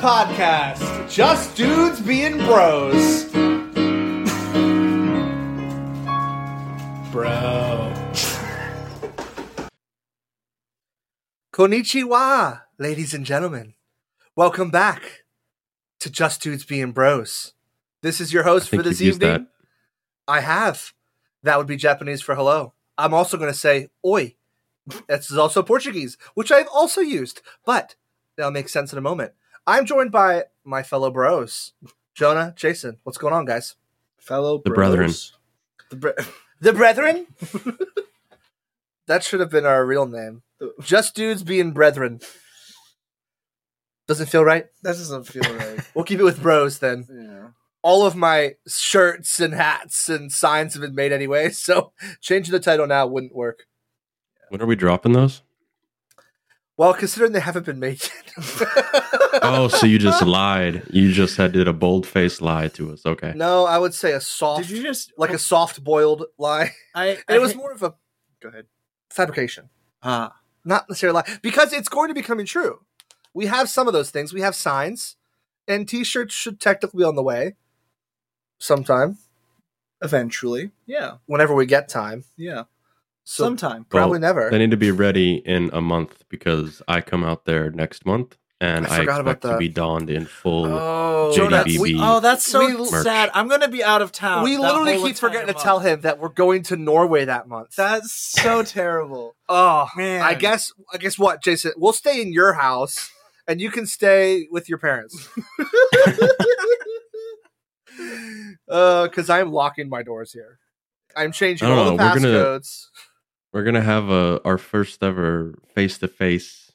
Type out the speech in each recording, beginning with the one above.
podcast. Just dudes being bros. Bro. Konnichiwa, ladies and gentlemen. Welcome back to Just Dudes Being Bros. This is your host for this evening. I have. That would be Japanese for hello. I'm also going to say oi. This is also Portuguese, which I've also used, but that'll make sense in a moment. I'm joined by my fellow bros, Jonah, Jason. What's going on, guys? fellow The bros. The, bre- the brethren? that should have been our real name. Just dudes being brethren. Doesn't feel right? That doesn't feel right. We'll keep it with bros then. yeah. all of my shirts and hats and signs have been made anyway, so changing the title now wouldn't work. When are we dropping those? Well, considering they haven't been made yet. Oh, so you just lied. You just had did a bold faced lie to us. Okay. no, I would say a soft, Did you just like a soft boiled lie. I? And it was more of a Go ahead. fabrication, Ah, not necessarily a lie, because it's going to be coming true. We have some of those things. We have signs, and T-shirts should technically be on the way sometime, eventually. Yeah. whenever we get time. Yeah. So Sometime. probably Well, never. They need to be ready in a month because I come out there next month and I I, forgot about expect to be donned in full. oh, Jonah, we, Oh, that's so We- sad. I'm gonna be out of town. we literally whole keep forgetting to entire tell him that we're going to Norway that month. That's so terrible. Oh Man. I guess I guess what, Jason? We'll stay in your house and you can stay with your parents. uh because I'm locking my doors here. I'm changing all the know, we're gonna- passcodes. We're gonna have a our first ever face to face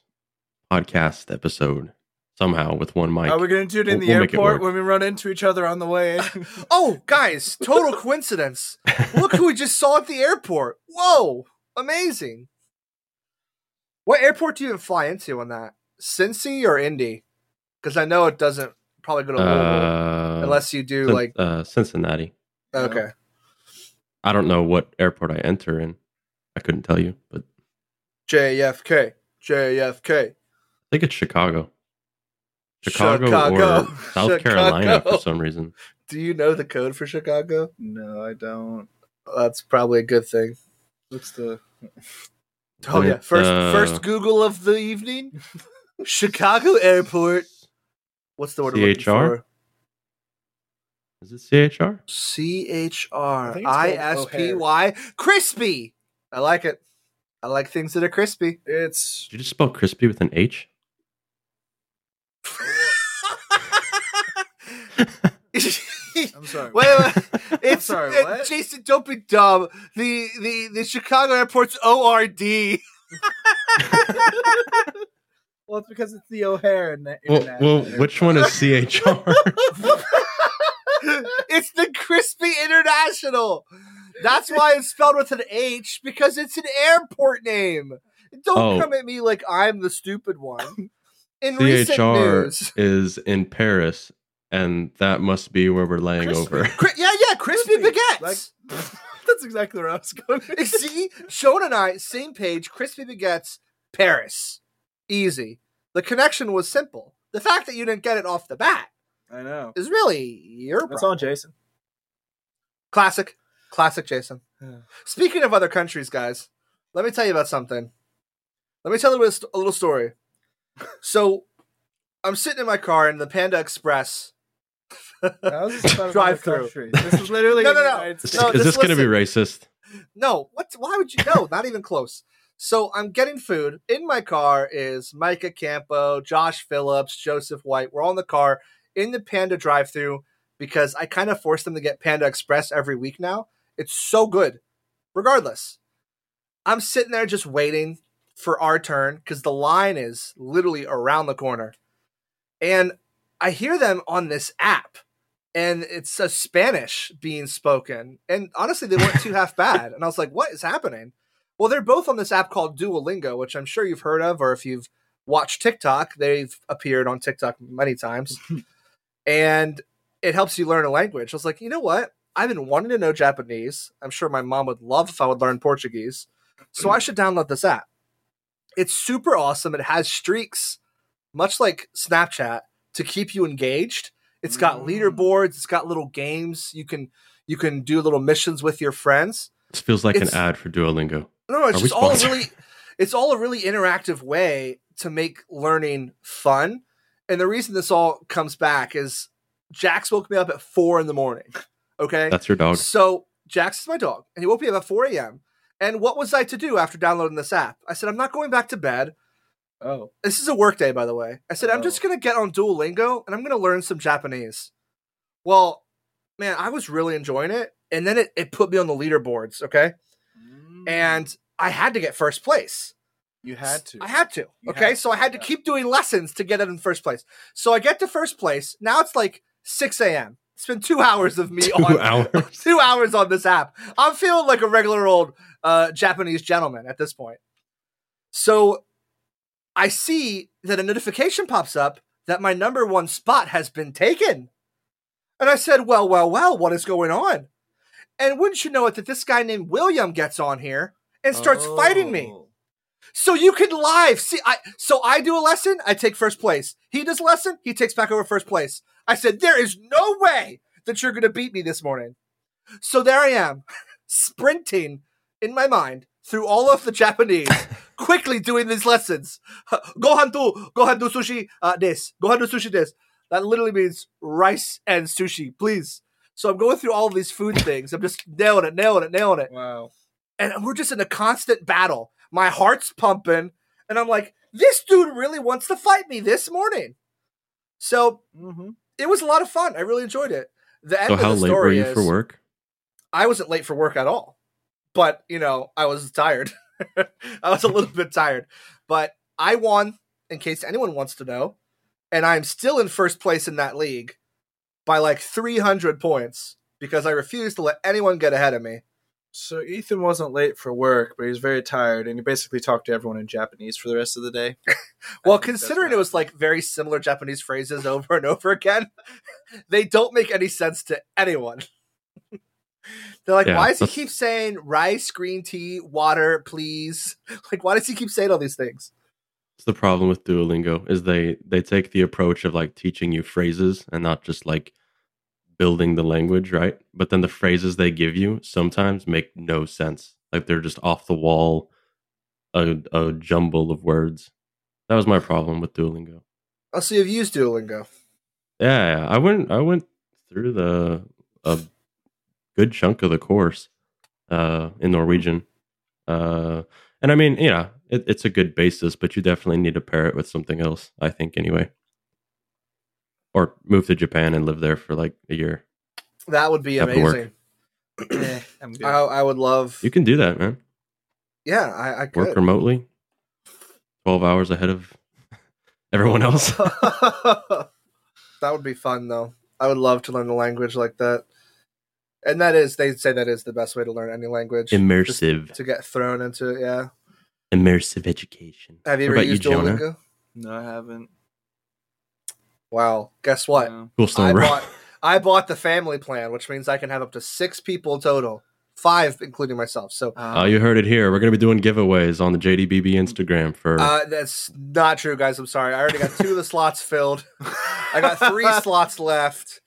podcast episode somehow with one mic. Are we gonna do it in We'll- the we'll make it airport work. when we run into each other on the way? Oh, guys, total coincidence. Look who we just saw at the airport. Whoa, amazing. What airport do you even fly into on that? Cincy or Indy? Because I know it doesn't probably go to Louisville uh, unless you do Cin- like uh, Cincinnati. okay. I don't know what airport I enter in. I couldn't tell you, but JFK. JFK. I think it's Chicago. Chicago, Chicago. or South Carolina for some reason. Do you know the code for Chicago? no, I don't. That's probably a good thing. What's the? Oh yeah, first uh, first Google of the evening. Chicago Airport. What's the word I'm CHR? Is it CHR? C H R I think it's called I S P Y. Crispy. I like it. I like things that are crispy. It's Did you just spell crispy with an H? I'm sorry. Wait, wait, wait. It's sorry, uh, what? Jason. Don't be dumb. The the the Chicago airport's O R D. well, it's because it's the O'Hare and the Well, well which one is CHR? it's the Crispy International. That's why it's spelled with an H because it's an airport name. Don't Oh. come at me like I'm the stupid one. In recent CHR news, is in Paris, and that must be where we're laying Crispy. over. Cri- yeah, yeah, crispy, Crispy, baguettes. like- That's exactly where I was going. See, Sean and I, same page. Crispy baguettes, Paris, easy. The connection was simple. The fact that you didn't get it off the bat I know. is really your That's problem. all, Jason. Classic, classic, Jason. Yeah. Speaking of other countries, guys, let me tell you about something. Let me tell you a little, story. So, I'm sitting in my car in the Panda Express. How is this about Drive another through. This is literally No, no, no. Is, No, is this going to be racist? No, what? Why would you? No, not even close. So I'm getting food. In my car is Micah Campo, Josh Phillips, Joseph White. We're all in the car in the Panda drive-through because I kind of forced them to get Panda Express every week now. It's so good. Regardless, I'm sitting there just waiting for our turn because the line is literally around the corner, and I hear them on this app and it's a Spanish being spoken. And honestly, they weren't too half bad. And I was like, what is happening? Well, they're both on this app called Duolingo, which I'm sure you've heard of, or if you've watched TikTok, they've appeared on TikTok many times. and it helps you learn a language. I was like, you know what? I've been wanting to know Japanese. I'm sure my mom would love if I would learn Portuguese. So I should download this app. It's super awesome. It has streaks, much like Snapchat, to keep you engaged. It's got Mm. leaderboards, it's got little games. You can you can do little missions with your friends. This feels like It's- an ad for Duolingo. No, it's Are just all a really it's all a really interactive way to make learning fun. And the reason this all comes back is Jax woke me up at four in the morning. Okay. That's your dog. So Jax is my dog, and he woke me up at 4 a.m. And what was I to do after downloading this app? I said, I'm not going back to bed. Oh. This is a work day, by the way. I said, I'm Oh. just going to get on Duolingo and I'm going to learn some Japanese. Well, man, I was really enjoying it. And then it, it put me on the leaderboards, okay? Mm. And I had to get first place. you had to. I had to. You okay. had so I had to yeah. keep doing lessons to get it in first place. So I get to first place. Now it's like 6 a.m. It's been two hours of me Two on hours. two hours on this app. I'm feeling like a regular old uh, Japanese gentleman at this point. So I see that a notification pops up that my number one spot has been taken. And I said, well, well, well, what is going on? And wouldn't you know it, that this guy named William gets on here and starts fighting me. So you can live see. I so I do a lesson, I take first place. He does a lesson, he takes back over first place. I said, there is no way that you're going to beat me this morning. So there I am, sprinting in my mind through all of the Japanese, quickly doing these lessons. Gohan do, gohan do sushi uh, this, gohan do sushi this. That literally means rice and sushi, please. So I'm going through all of these food things. I'm just nailing it, nailing it, nailing it Wow. and we're just in a constant battle. My heart's pumping, and I'm like, this dude really wants to fight me this morning. So Mm-hmm. it was a lot of fun. I really enjoyed it. The end So of how the late were story you is, for work? I wasn't late for work at all, but you know, I was tired. I was a little bit tired, but I won. In case anyone wants to know, and I'm still in first place in that league by like 300 points because I refuse to let anyone get ahead of me. So Ethan wasn't late for work, but he was very tired, and he basically talked to everyone in Japanese for the rest of the day. Well, I think that's considering it was like very similar Japanese phrases over and over again, they don't make any sense to anyone. They're like, Yeah, why does he keep saying rice, green tea, water, please? Like, why does he keep saying all these things? It's the problem with Duolingo is they they take the approach of like teaching you phrases and not just like building the language, right? But then the phrases they give you sometimes make no sense. Like they're just off the wall, a a jumble of words. That was my problem with Duolingo. Oh, so you've used Duolingo. Yeah, yeah. I went I went through the a good chunk of the course uh in Norwegian. Uh and I mean, yeah, it, it's a good basis, but you definitely need to pair it with something else, I think anyway. Or move to Japan and live there for like a year. That would be Have amazing. I'm. I, I would love. You can do that, man. yeah, I, I Work remotely. 12 hours ahead of everyone else. that would be fun, though. I would love to learn a language like that. And that is, they say that is the best way to learn any language. Immersive. to get thrown into it. Yeah. Immersive education. Have you What ever about you, used Jonah? Duolingo? no, I haven't. Wow. Guess what? No. Cool I story, bro. bought I bought the family plan, which means I can have up to six people total, five including myself. So Uh, Oh, you heard it here. We're going to be doing giveaways on the JDBB Instagram for uh, that's not true, guys. I'm sorry. I already got two of the slots filled. I got three slots left,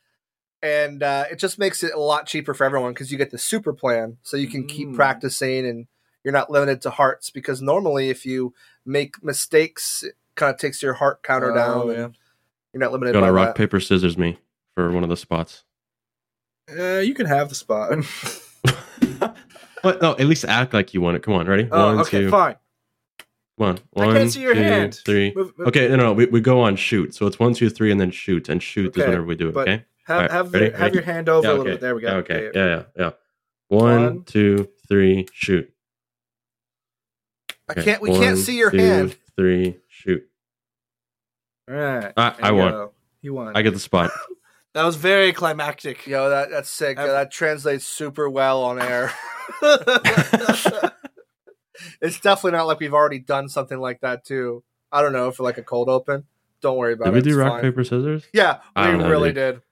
and uh, it just makes it a lot cheaper for everyone because you get the super plan, so you can keep Mm. practicing and you're not limited to hearts. Because normally, if you make mistakes, it kind of takes your heart counter Oh, down. yeah. And you're not limited to rock, that. paper, scissors me for one of the spots. Uh, you can have the spot. But no, at least act like you want it. Come on, ready? oh, One, okay, two, fine. come on. I can't see your two, hand. three. Move- move- Okay, no, no, we, we go on shoot. So it's one, two, three, and then shoot. And shoot is Okay, whenever we do it. Okay. Have, Alright, have, ready? your, have Ready? your hand over Yeah, a little okay. bit. There we go. Yeah, okay. Yeah, Yeah, yeah. One, One. two, three, shoot. I can't. We one, can't see your two, hand. Three. All right. I- I you won. go. You won. I get the spot. that was very climactic. Yo, that that's sick. I've- that translates super well on air. it's definitely not like we've already done something like that too. I don't know for like a cold open. Don't worry about Did it. we do it's rock fine. paper scissors? Yeah, I we know, really dude. did.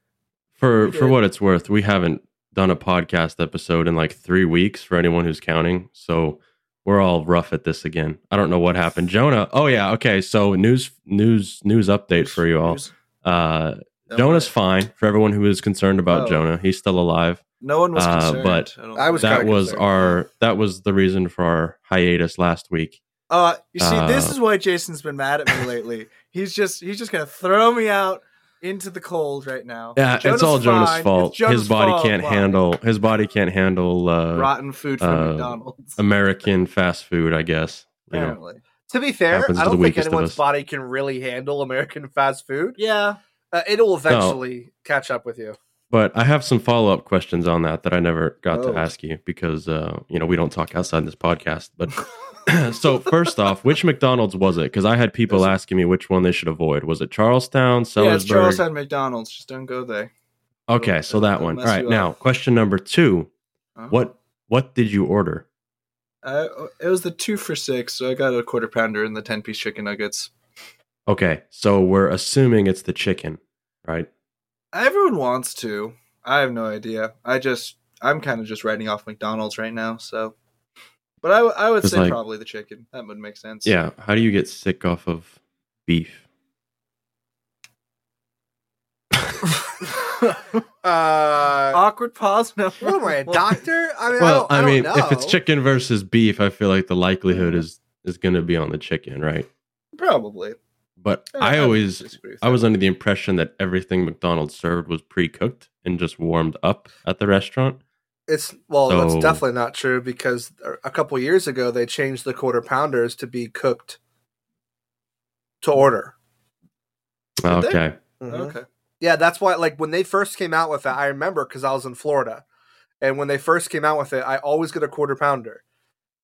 For We for what it's worth, we haven't done a podcast episode in like three weeks for anyone who's counting. So we're all rough at this again. I don't know what happened. Jonah. Oh yeah. Okay. So news news news update for you all. Uh, Don't Jonah's worry. fine for everyone who is concerned about Oh. Jonah. He's still alive. No one was uh, concerned. but don't I was. That was concerned. our that was the reason for our hiatus last week. Uh, you see, this Uh, is why Jason's been mad at me lately. He's just he's just gonna throw me out into the cold right now. Yeah, Jonah's it's all Jonah's fine. fault. It's Jonah's his body fault. can't Why? handle his body can't handle uh, rotten food from uh, McDonald's. American fast food. I guess you know. Apparently, To be fair, Happens I to don't think anyone's body can really handle American fast food. yeah. Uh, it'll eventually catch up with you. But I have some follow up questions on that that I never got Oh. to ask you because uh, you know we don't talk outside this podcast. But so first off, which McDonald's was it? Because I had people asking me which one they should avoid. Was it Charlestown, Sellersburg? Yeah, it's? Charlestown McDonald's. Just don't go there. okay, so that one. All right, now up. question number two: Uh-huh. What what did you order? Uh, it was the two for six, so I got a quarter pounder and the ten piece chicken nuggets. Okay, so we're assuming it's the chicken, right? Everyone wants to. I have no idea. I just I'm kind of just writing off McDonald's right now. So, but I, I would say like- probably the chicken. That would make sense. Yeah. How do you get sick off of beef? Uh, Awkward pause. No. what am I, a doctor? I mean, Well, I, I, don't, mean, I don't if it's chicken versus beef, I feel like the likelihood is is going to be on the chicken, right? Probably. But Yeah, I would always I was under the impression that everything McDonald's served was pre-cooked and just warmed up at the restaurant. It's well, So- that's definitely not true because a couple years ago they changed the quarter pounders to be cooked to order. Did they? okay. Mhm. Okay. Yeah, that's why. Like when they first came out with it, I remember because I was in Florida, and when they first came out with it, I always get a quarter pounder.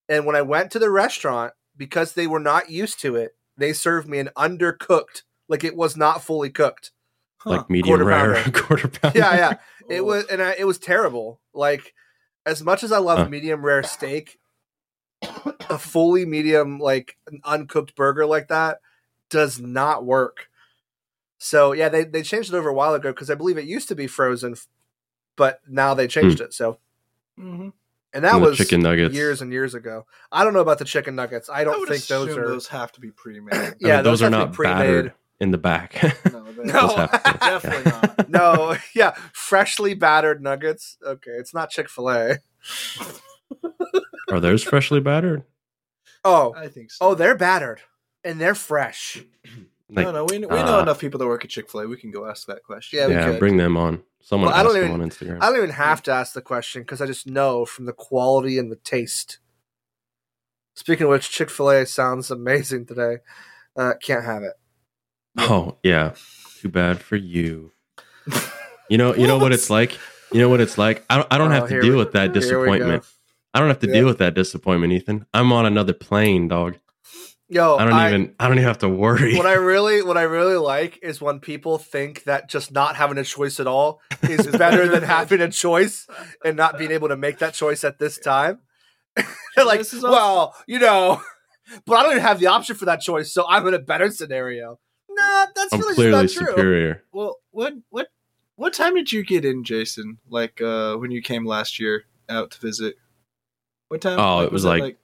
And when I went to the restaurant, because they were not used to it, they served me an undercooked, like it was not fully cooked. Huh. Like medium Quarter rare pounder. quarter pounder. Yeah, yeah. It was, and I, it was terrible. Like as much as I love Huh. medium rare steak, a fully medium like an uncooked burger like that does not work. So yeah, they they changed it over a while ago because I believe it used to be frozen, but now they changed it. So Mhm. and that And was chicken nuggets. years and years ago. I don't know about the chicken nuggets. I I don't would think those are. those have to be pre-made. I mean, yeah, those, are have to be not pre-made. battered in the back. no, No. Those have to- definitely not. no, yeah, freshly battered nuggets. Okay, it's not Chick Fil A. Are those freshly battered? Oh, I think so. oh, they're battered and they're fresh. Like, no, no, we, we know uh, enough people that work at Chick Fil A. We can go ask that question. Yeah, we yeah, could. bring them on. Someone Well, I don't them even- on Instagram. I don't even have to ask the question because I just know from the quality and the taste. Speaking of which, Chick Fil A sounds amazing today. Uh, can't have it. Oh yeah, too bad for you. You know, you know what it's like. You know what it's like. I don't. I don't Oh, have to deal we- with that here we go. disappointment. I don't have to Yeah. deal with that disappointment, Ethan. I'm on another plane, dog. Yo, I don't even. I don't even have to worry. What I really, what I really like is when people think that just not having a choice at all is better than having a choice and not being able to make that choice at this time. They're like, This is also- well, you know, but I don't even have the option for that choice, so I'm in a better scenario. Nah, that's I'm really clearly not true. superior. Well, what what what time did you get in, Jason? Like uh when you came last year out to visit? What time? Oh, it was like-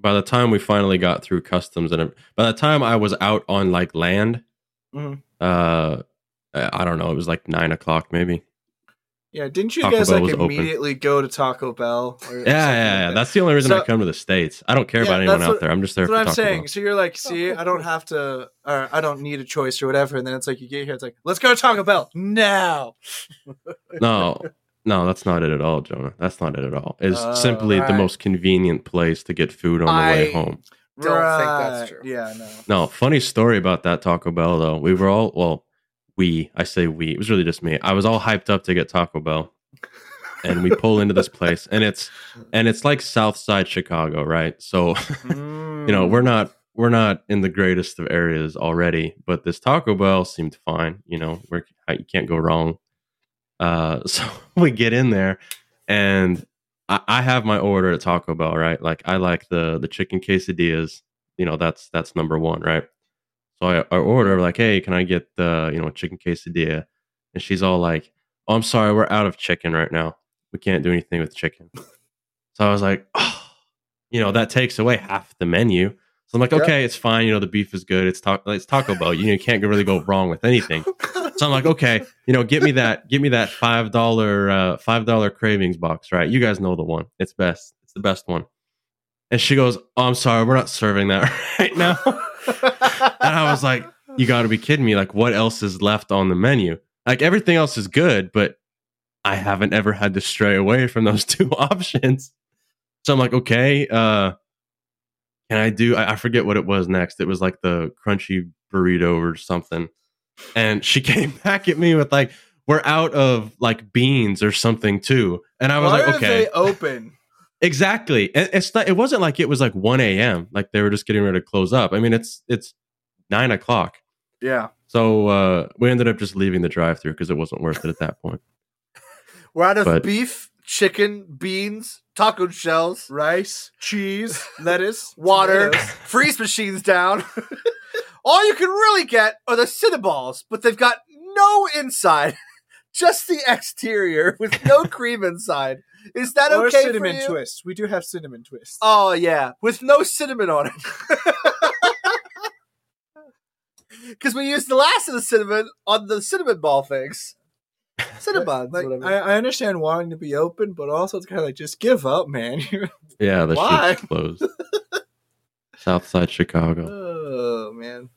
By the time we finally got through customs, and by the time I was out on like land, Mhm. uh, I don't know. It was like nine o'clock, maybe. Yeah. Didn't you Taco guys Bell like was open. immediately go to Taco Bell? Or Yeah, something yeah, like yeah. that? That's the only reason I come to the states. I don't care Yeah, about anyone that's out there. I'm just there That's for what I'm Taco saying. Bell. So you're like, see, I don't have to, or I don't need a choice or whatever. And then it's like you get here, it's like, let's go to Taco Bell now. No, no, that's not it at all, Jonah. That's not it at all. It's Oh, simply the most convenient place to get food on the way home. Don't think that's true. Yeah, no. No, funny story about that Taco Bell though. We were all well, we, I say we, it was really just me. I was all hyped up to get Taco Bell. And we pull into this place and it's and it's like South Side Chicago, right? So you know, we're not we're not in the greatest of areas already, but this Taco Bell seemed fine. You know, where you can't go wrong. Uh, so we get in there, and I, I have my order at Taco Bell, right? Like I like the the chicken quesadillas. You know, that's that's number one, right? So I, I order like, hey, can I get the you know chicken quesadilla? And she's all like, oh, I'm sorry, we're out of chicken right now. We can't do anything with chicken. So I was like, oh, you know, that takes away half the menu. So I'm like, Yep. okay, it's fine. You know, the beef is good. It's, ta- it's Taco Bell. You, know, you can't really go wrong with anything. So I'm like, okay, you know, get me that, get me that five dollar, uh, five dollar cravings box, right? You guys know the one. It's best. It's the best one. And she goes, "Oh, I'm sorry, we're not serving that right now." And I was like, "You got to be kidding me! Like, what else is left on the menu? Like, everything else is good, but I haven't ever had to stray away from those two options." So I'm like, "Okay, uh, can I do? I, I forget what it was next. It was like the crunchy burrito or something." And she came back at me with like, "We're out of like beans or something too." And I was Why like, are "Okay." they open? Exactly. It's not. It wasn't like it was like one a.m. Like they were just getting ready to close up. I mean, it's it's nine o'clock. Yeah. So uh, we ended up just leaving the drive-through because it wasn't worth it at that point. We're out of But- beef, chicken, beans, taco shells, Rice, cheese, lettuce, water, freeze machines down. All you can really get are the Cinnaballs, but they've got no inside, just the exterior with no cream inside. Is that or okay cinnamon for you? twist. We do have cinnamon twist. Oh yeah, with no cinnamon on it. Because we used the last of the cinnamon on the cinnamon ball things. Cinnabons, like whatever. I, I understand wanting to be open, but also it's kind of like just give up, man. Yeah, the Why? shoot's closed. Southside Chicago. oh man.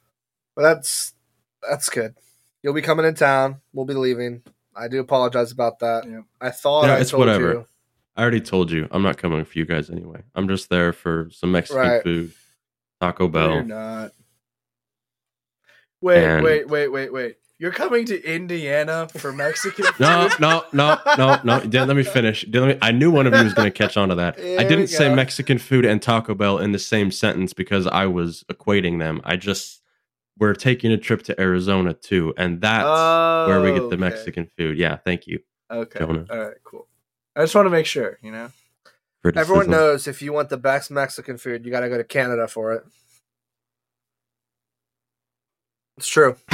But that's that's good. You'll be coming in town. We'll be leaving. I do apologize about that. Yeah. I thought Yeah, I it's told whatever. you. I already told you I'm not coming for you guys anyway. I'm just there for some Mexican Right. food, Taco No, you're Bell. not. Wait, And- wait, wait, wait, wait. You're coming to Indiana for Mexican food? No, no, no, no, no. Didn't let me finish. Didn't let me, I knew one of you was going to catch on to that. Here I didn't say. Mexican food and Taco Bell in the same sentence because I was equating them. I just we're taking a trip to Arizona too, and that's where we get Oh, the okay. Mexican food. Yeah, thank you. Okay. Jonah. All right, cool. I just want to make sure, you know. Everyone knows if you want the best Mexican food, you got to go to Canada for it. It's true.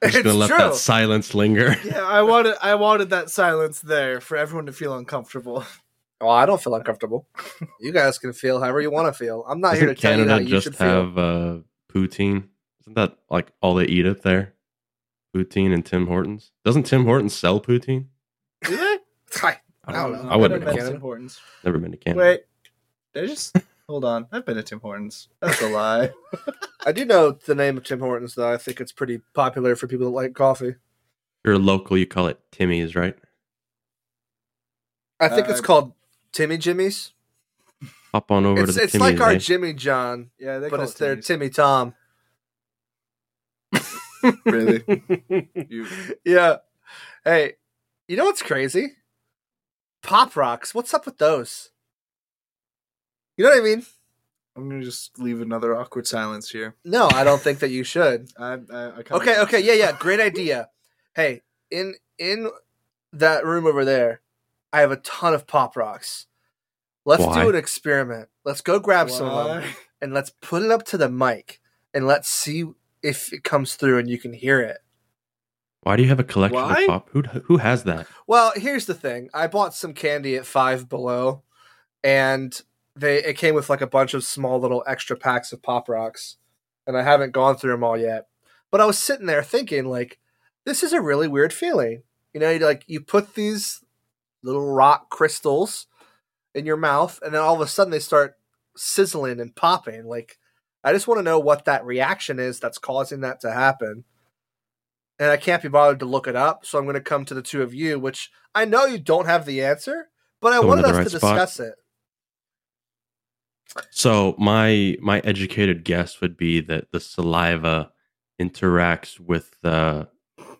I'm just it's gonna let true. that silence linger. Yeah, I wanted I wanted that silence there for everyone to feel uncomfortable. Oh, I don't feel uncomfortable. you guys can feel however you want to feel. I'm not here to Doesn't tell you Canada how you just should feel. have uh, poutine? Isn't that like all they eat up there? Poutine and Tim Hortons. Doesn't Tim Hortons sell poutine? Do they? I, I don't don't know. I wouldn't I've been to Canada. Tim Hortons. Never been to Canada. Wait, did I just hold on? I've been to Tim Hortons. That's a lie. I do know the name of Tim Hortons, though. I think it's pretty popular for people that like coffee. If you're local, you call it Timmy's, right? I think it's Uh, called Timmy Jimmy's. Hop on over It's, to the it's Timmy's. like our eh? Jimmy John, Yeah, they but call it's it their Timmy Tom. Really? You yeah. Hey, you know what's crazy? Pop rocks. What's up with those? You know what I mean? I'm gonna just leave another awkward silence here. No, I don't think that you should. I, I, I Okay, okay, yeah, yeah, great idea. Hey, in in that room over there, I have a ton of pop rocks. Let's Why? do an experiment. Let's go grab some of them and let's put it up to the mic and let's see if it comes through and you can hear it. Why do you have a collection Why? of pop? Who who has that? Well, here's the thing. I bought some candy at Five Below, and they it came with like a bunch of small little extra packs of pop rocks, and I haven't gone through them all yet. But I was sitting there thinking, like, this is a really weird feeling. You know, you like you put these little rock crystals in your mouth, and then all of a sudden they start sizzling and popping. Like, I just want to know what that reaction is that's causing that to happen and I can't be bothered to look it up. So I'm going to come to the two of you, which I know you don't have the answer, but I Going wanted to us the to right spot. discuss it. So my my educated guess would be that the saliva interacts with the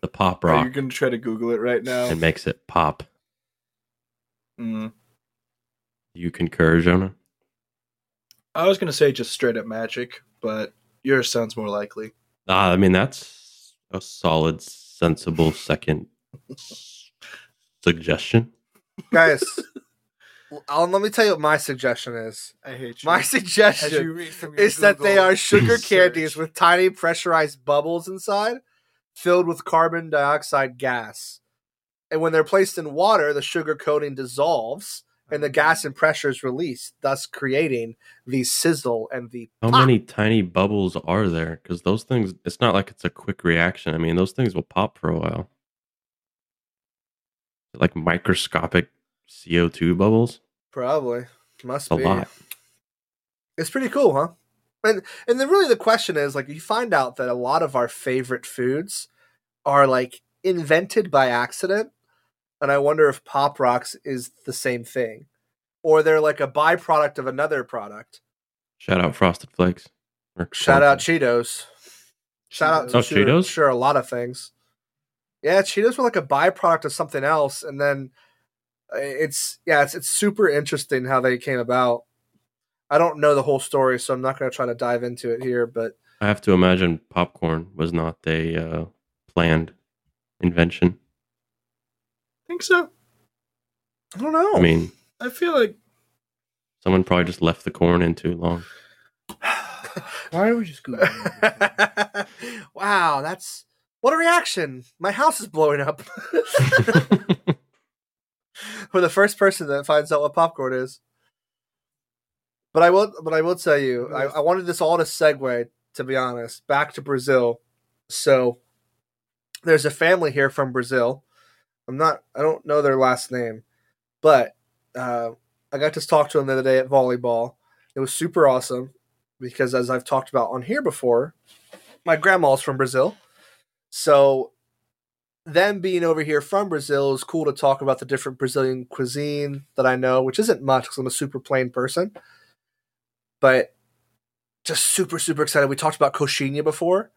the pop Are rock you gonna try to Google it right now? and makes it pop. Mm. You concur, Jonah? I was gonna say just straight up magic, but yours sounds more likely. Ah, I mean that's a solid, sensible second suggestion. Guys, I'll, let me tell you what my suggestion is. I hate you. My As you suggestion read from is that they are sugar search. candies with tiny pressurized bubbles inside, filled with carbon dioxide gas. And when they're placed in water, the sugar coating dissolves, and the gas and pressure is released, thus creating the sizzle and the How pop. many tiny bubbles are there? Because those things, it's not like it's a quick reaction. I mean, those things will pop for a while. Like microscopic CO2 bubbles. Probably must A be. lot. It's pretty cool, huh? And and then really the question is like you find out that a lot of our favorite foods are like invented by accident, and I wonder if Pop Rocks is the same thing, or they're like a byproduct of another product. Shout out Frosted Flakes. Or Shout out Cheetos. Shout out Oh, to Cheetos? Sure, a lot of things. Yeah, Cheetos were like a byproduct of something else, and then uh, it's yeah, it's it's super interesting how they came about. I don't know the whole story, so I'm not going to try to dive into it here. But I have to imagine popcorn was not a uh, planned invention. Think so. I don't know. I mean, I feel like someone probably just left the corn in too long. why are we just going? wow, that's what a reaction! My house is blowing up. We're the first person that finds out what popcorn is. But I will, but I will tell you, I, I wanted this all to segue, to be honest, back to Brazil. So there's a family here from Brazil. I'm not, I don't know their last name, but uh, I got to talk to them the other day at volleyball. It was super awesome because, as I've talked about on here before, my grandma's from Brazil. So them being over here from Brazil is cool to talk about the different Brazilian cuisine that I know, which isn't much because I'm a super plain person. But just super, super excited. We talked about coxinha before,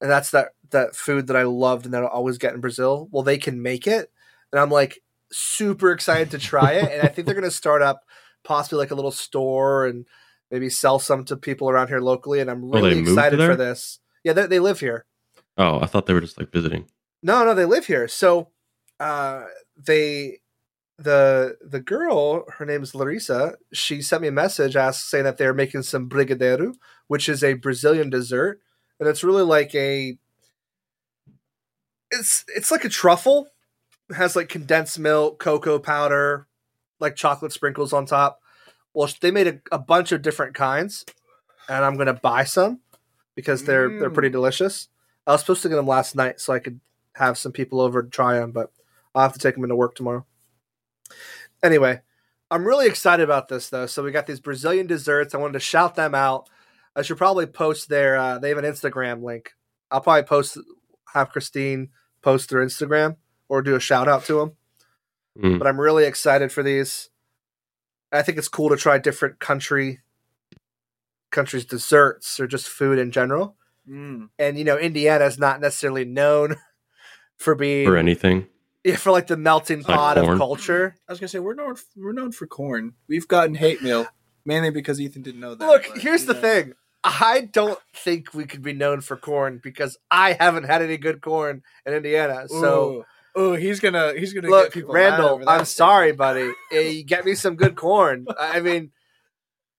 and that's that that food that I loved and that I always get in Brazil. Well, they can make it, and I'm like super excited to try it. and I think they're going to start up possibly like a little store and maybe sell some to people around here locally. And I'm Oh, really moved excited for this. Yeah, they, they live here. Oh, I thought they were just like visiting. No, no, they live here. So uh they the the girl, her name is Larissa, she sent me a message asked saying that they're making some brigadeiro, which is a Brazilian dessert. And it's really like a it's it's like a truffle. It has like condensed milk, cocoa powder, like chocolate sprinkles on top. Well, they made a, a bunch of different kinds, and I'm gonna buy some because they're they're Mm. pretty delicious. I was supposed to get them last night so I could have some people over to try them, but I'll have to take them into work tomorrow. Anyway, I'm really excited about this though. So we got these Brazilian desserts. I wanted to shout them out. I should probably post their. Uh, they have an Instagram link. I'll probably post have Christine post their Instagram or do a shout out to them. Mm. But I'm really excited for these. I think it's cool to try different country countries' desserts or just food in general. Mm. And you know, Indiana is not necessarily known for being or anything. yeah, for like the melting It's like pot of culture. I was gonna say we're known we're known for corn. We've gotten hate mail mainly because Ethan didn't know that. Look, but, here's the know. thing. I don't think we could be known for corn because I haven't had any good corn in Indiana. So Ooh, ooh, he's gonna he's gonna look, get people Randall, over that I'm sorry, statement. buddy. You get me some good corn. I I mean,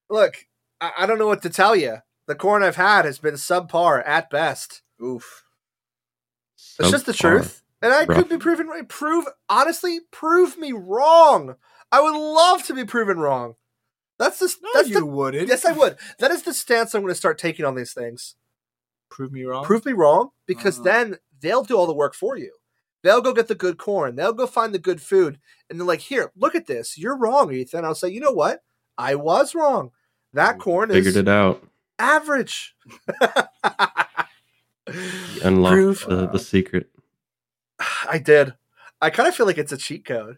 look, I, I don't know what to tell you. The corn I've had has been subpar at best. Oof. It's just the truth. And I Rough. could be proven right. Prove honestly, prove me wrong. I would love to be proven wrong. That's the No, that's you the wouldn't. yes, I would. That is the stance I'm going to start taking on these things. Prove me wrong. Prove me wrong because Uh-huh. then they'll do all the work for you. They'll go get the good corn. They'll go find the good food, and they're like, "Here, look at this. You're wrong, Ethan." I'll say, "You know what? I was wrong. That corn Figured is it out. average." Unlocked Proof. the, the secret. I did. I kind of feel like it's a cheat code.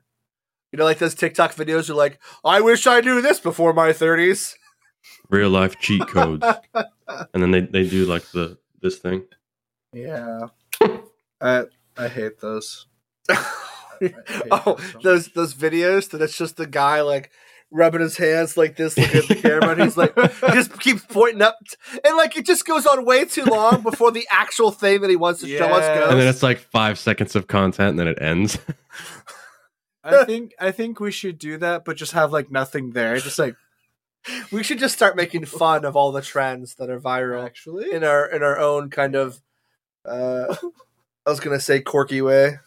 You know, like those TikTok videos are like, I wish I knew this before my 30s. Real life cheat codes. and then they, they do like the this thing. Yeah. I I hate those. oh, those those videos that it's just the guy like rubbing his hands like this, looking at the camera, and he's like, he just keeps pointing up, and like it just goes on way too long before the actual thing that he wants to show us goes. And then it's like five seconds of content and then it ends. I think I think we should do that, but just have like nothing there. Just like we should just start making fun of all the trends that are viral. actually. in our in our own kind of uh I was gonna say quirky way.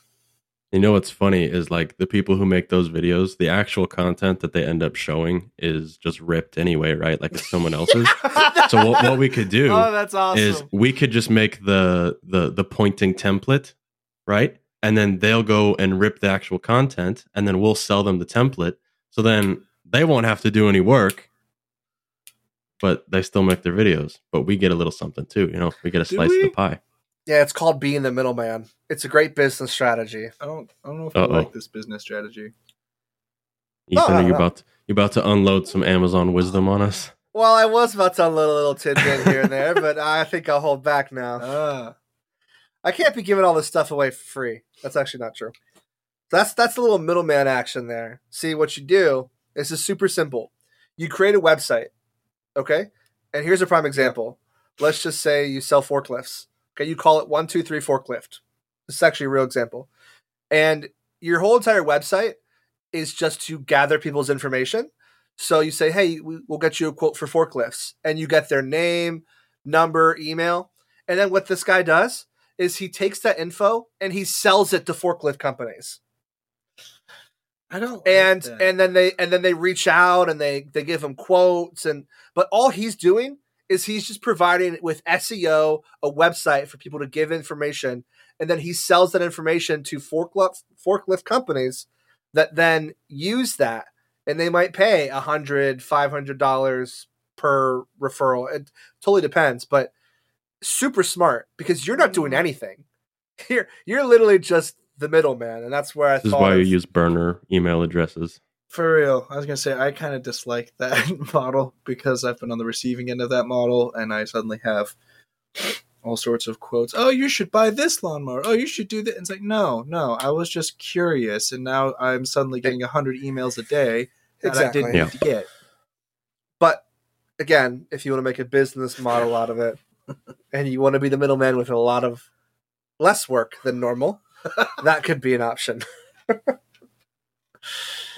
You know what's funny is like the people who make those videos, the actual content that they end up showing is just ripped anyway, right? Like it's someone else's. so what, what we could do oh, that's awesome. is we could just make the the the pointing template, right? And then they'll go and rip the actual content, and then we'll sell them the template. So then they won't have to do any work, but they still make their videos. But we get a little something too, you know. We get a Do slice of the pie. yeah, it's called being the middleman. It's a great business strategy. I don't. I don't know if Uh-oh. I like this business strategy. Ethan, no, are you no. about to, you about to unload some Amazon wisdom on us? Well, I was about to unload a little tidbit here and there, but I think I'll hold back now. Ah, I can't be giving all this stuff away for free. That's actually not true. That's that's a little middleman action there. See what you do. This is super simple. You create a website, okay? And here's a prime example. Let's just say you sell forklifts. Okay, you call it one two three forklift. This is actually a real example. And your whole entire website is just to gather people's information. So you say, "Hey, we'll get you a quote for forklifts," and you get their name, number, email, and then what this guy does is he takes that info and he sells it to forklift companies I don't. and that. and then they and then they reach out and they they give him quotes and but all he's doing is he's just providing with SEO a website for people to give information and then he sells that information to forklift forklift companies that then use that and they might pay a hundred five hundred dollars per referral it totally depends but super smart because you're not doing Mm. anything you're you're literally just the middleman and that's where i This is thought why you use burner email addresses. For real, I was gonna say I kind of dislike that model because I've been on the receiving end of that model, and I suddenly have all sorts of quotes. Oh, you should buy this lawnmower. Oh, you should do that. It's like no, no. I was just curious, and now I'm suddenly getting a hundred emails a day that exactly I didn't need to get. But again, if you want to make a business model out of it and you want to be the middleman with a lot of less work than normal, that could be an option.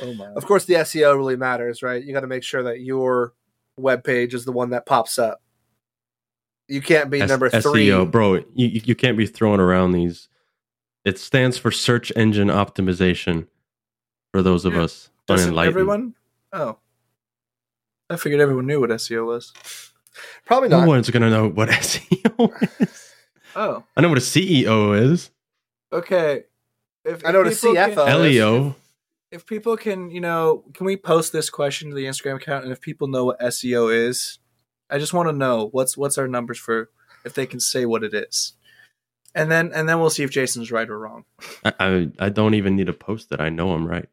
Oh my! Of course, the SEO really matters, right? You got to make sure that your web page is the one that pops up. You can't be S- number three. SEO, bro. You you you can't be throwing around these. It stands for search engine optimization. For those of Yeah. us Doesn't unenlightened, everyone? Oh, I figured everyone knew what SEO was. Probably not. no one's gonna know what SEO is. Oh, I know what a CEO is. okay. If, I know what a people can- CFO is. Leo. if people can, you know, can we post this question to the Instagram account? And if people know what SEO is, I just want to know what's what's our numbers for if they can say what it is, and then and then we'll see if Jason's right or wrong. I, I I don't even need to post it. I know I'm right.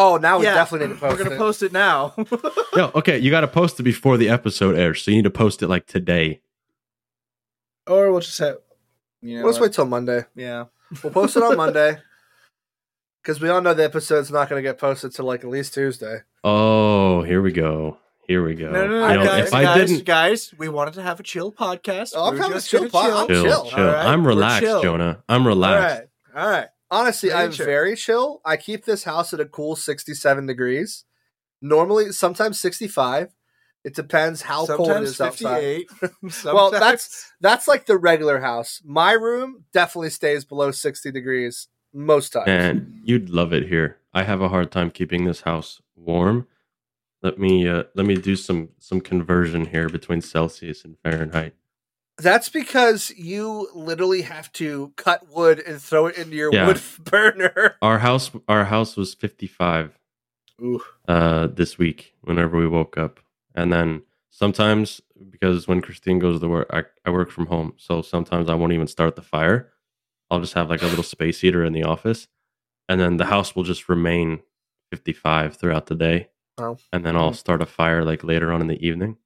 Oh, now we Yeah, definitely need to post We're gonna it. post it now. Yo, okay, you got to post it before the episode airs, so you need to post it like today. or we'll just have, you know, Let's what? wait till Monday. yeah. We'll post it on Monday because we all know the episode's not going to get posted till like at least Tuesday. Oh, here we go. Here we go. No, no, no, You know, guys, if I guys, didn't guys, we wanted to have a chill podcast. Oh, I'm We're having a just chill gonna I'm chill, chill. chill. All right, I'm relaxed, chill. Jonah. I'm relaxed. right, all right. Honestly, Very I'm chill. very chill. I keep this house at a cool 67 degrees. Normally, sometimes 65. It depends how cold it is Sometimes outside. 58. Well, that's that's like the regular house. My room definitely stays below 60 degrees most times. Man, you'd love it here. I have a hard time keeping this house warm. Let me uh, let me do some some conversion here between Celsius and Fahrenheit. That's because you literally have to cut wood and throw it into your Yeah. wood burner. Our house our house was 55 Ooh. uh this week whenever we woke up. And then sometimes because when Christine goes to work I, I work from home. So sometimes I won't even start the fire. I'll just have like a little space heater in the office. And then the house will just remain 55 throughout the day. Wow. And then I'll start a fire like later on in the evening.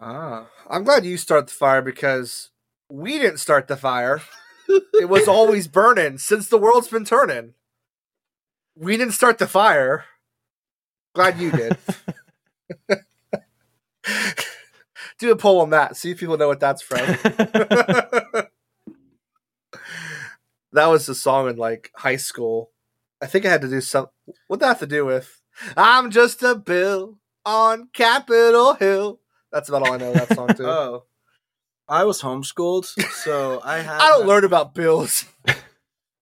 Ah. I'm glad you start the fire because we didn't start the fire. it was always burning since the world's been turning. We didn't start the fire. Glad you did. Do a poll on that. See if people know what that's from. that was a song in like high school. I think I had to do some. What that have to do with? I'm just a bill on Capitol Hill. That's about all I know of that song too. Oh. I was homeschooled, so I had I don't learn about bills.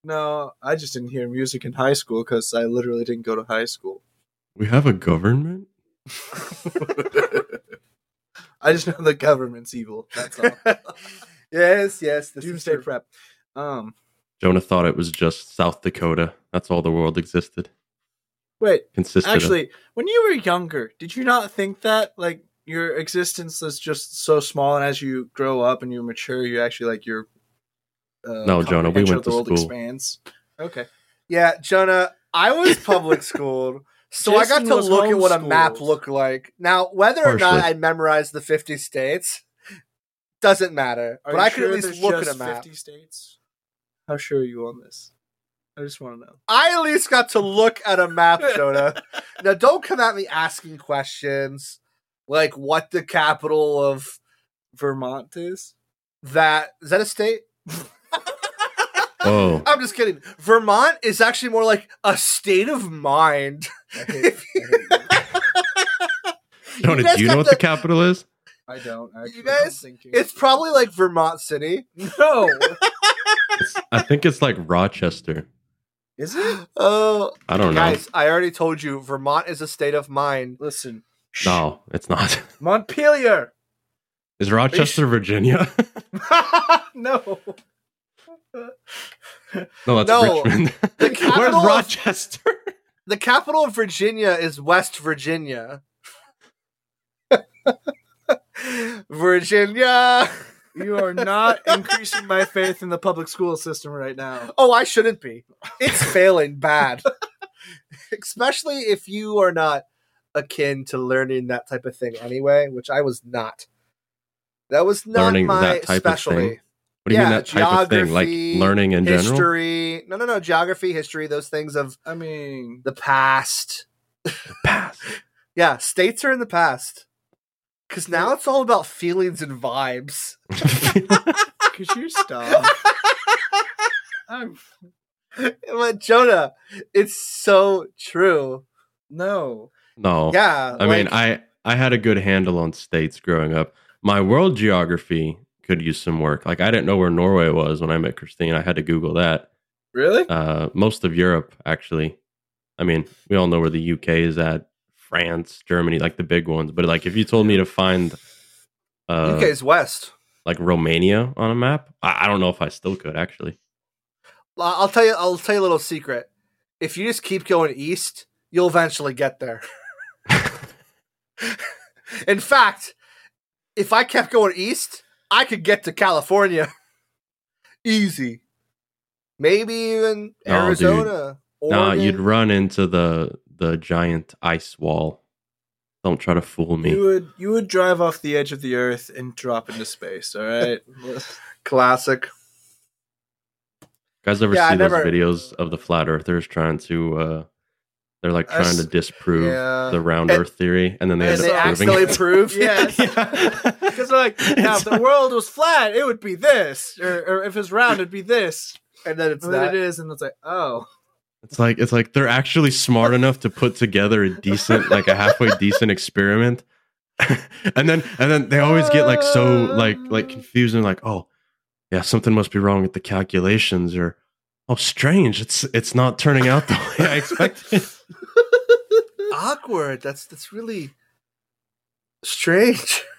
No, I just didn't hear music in high school because I literally didn't go to high school. We have a government. I just know the government's evil. That's all. yes, yes. This is Doomsday true. prep. Um, Jonah thought it was just South Dakota. That's all the world existed. wait. Consisted of. Actually, when you were younger, did you not think that like your existence is just so small, and as you grow up and you mature, you actually like your uh, No, Jonah, we went of the to world school. expands. Okay. Yeah, Jonah, I was public schooled, so I got to look at what a map looked like. Now, whether or not I memorized the 50 states doesn't matter, Are but you I could sure at least there's look at a map. 50 states. How sure are you on this? I just want to know. I at least got to look at a map, Jonah. now, don't come at me asking questions like what the capital of Vermont is. that is that a state? Oh, I'm just kidding. Vermont is actually more like a state of mind. I hate, I, hate you. Jonah, guys do you know what the- the capital is? I don't. Actually, guys- I'm. It's probably like Vermont City. no. I think it's like Rochester. Is it? Oh, I don't know. guys, I already told you Vermont is a state of mind. Listen. No, it's not. Montpelier. Is Rochester, Virginia? no. no, that's No, Richmond. the Where's capital of- Rochester? The capital of Virginia is West Virginia. Virginia. You are not increasing my faith in the public school system right now. Oh, I shouldn't be. It's failing bad. Especially if you are not akin to learning that type of thing anyway, which I was not. That was not Learning my that type of specialty. thing? What do you Yeah, mean that type of thing? Like learning in general? History. No, no, no. Geography, history, those things of I mean, the past. Pass. Yeah, states are in the past. Because now it's all about feelings and vibes. Cause you're stop? I'm But Jonah, it's so true. no. No. Yeah. I mean, I I had a good handle on states growing up. My world geography could use some work. Like I didn't know where Norway was when I met Christine. I had to Google that. Really? Uh, most of Europe, actually. I mean, we all know where the UK is at. France, Germany, like the big ones. But like, if you told me to find, uh, UK's West. like Romania on a map, I, I don't know if I still could actually. I'll tell you. I'll tell you a little secret. If you just keep going east, you'll eventually get there. In fact, if I kept going east, I could get to California. Easy. Maybe even No. Arizona. Nah, you'd run into the the giant ice wall. Don't try to fool me. You would you would drive off the edge of the earth and drop into space. All right. Classic. guys ever Yeah, I see never- those videos of the flat earthers trying to uh they're like trying s- to disprove yeah. the round And- earth theory and then they and end And they up proving accidentally it. proved. Yes. Yeah. Because they're like, now if the world was flat, it would be this, or, or if it's round, it'd be this. And then it's And then that. it is, and it's like, oh, It's like it's like they're actually smart enough to put together a decent, like a halfway decent experiment. and then and then they always get like so like like confused and like, oh, yeah, something must be wrong with the calculations or oh strange, it's it's not turning out the way I expected. Awkward. That's that's really strange.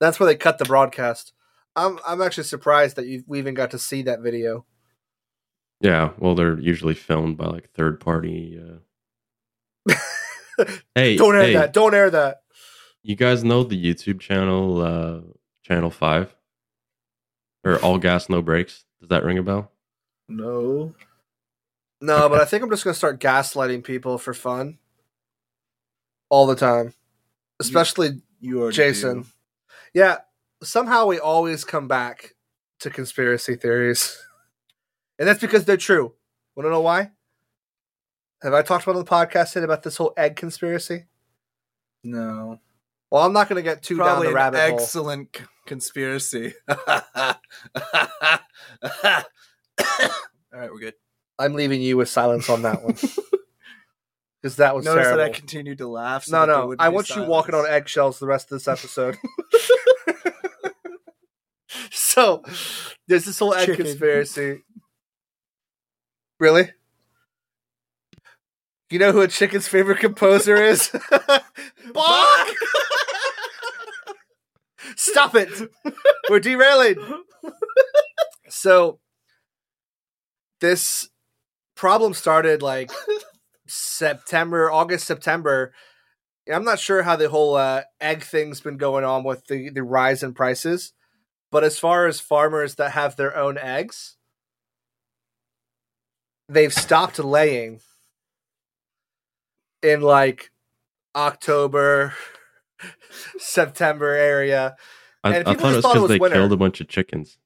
That's where they cut the broadcast. I'm I'm actually surprised that you we even got to see that video. yeah, well they're usually filmed by like third party uh Hey, Don't air hey, that. Don't air that. you guys know the YouTube channel uh Channel 5 or All Gas No Brakes? Does that ring a bell? no. No, but I think I'm just gonna start gaslighting people for fun. All the time. Especially You are Jason. Yeah. Somehow we always come back to conspiracy theories. And that's because they're true. Wanna know why? Have I talked about on the podcast yet about this whole egg conspiracy? No. Well, I'm not going to get too Probably down the rabbit hole. excellent c- conspiracy. All right, we're good. I'm leaving you with silence on that one because that was Notice terrible. that I continued to laugh. so no, no, I want you walking on eggshells the rest of this episode. so there's this whole egg Chicken. conspiracy. Really? You know who a chicken's favorite composer is? Bach! Stop it. We're derailing. So this problem started like September, August, September. I'm not sure how the whole uh, egg thing's been going on with the, the rise in prices. But as far as farmers that have their own eggs, they've stopped laying in like October, September area. I, And I thought it was because they winter. killed a bunch of chickens.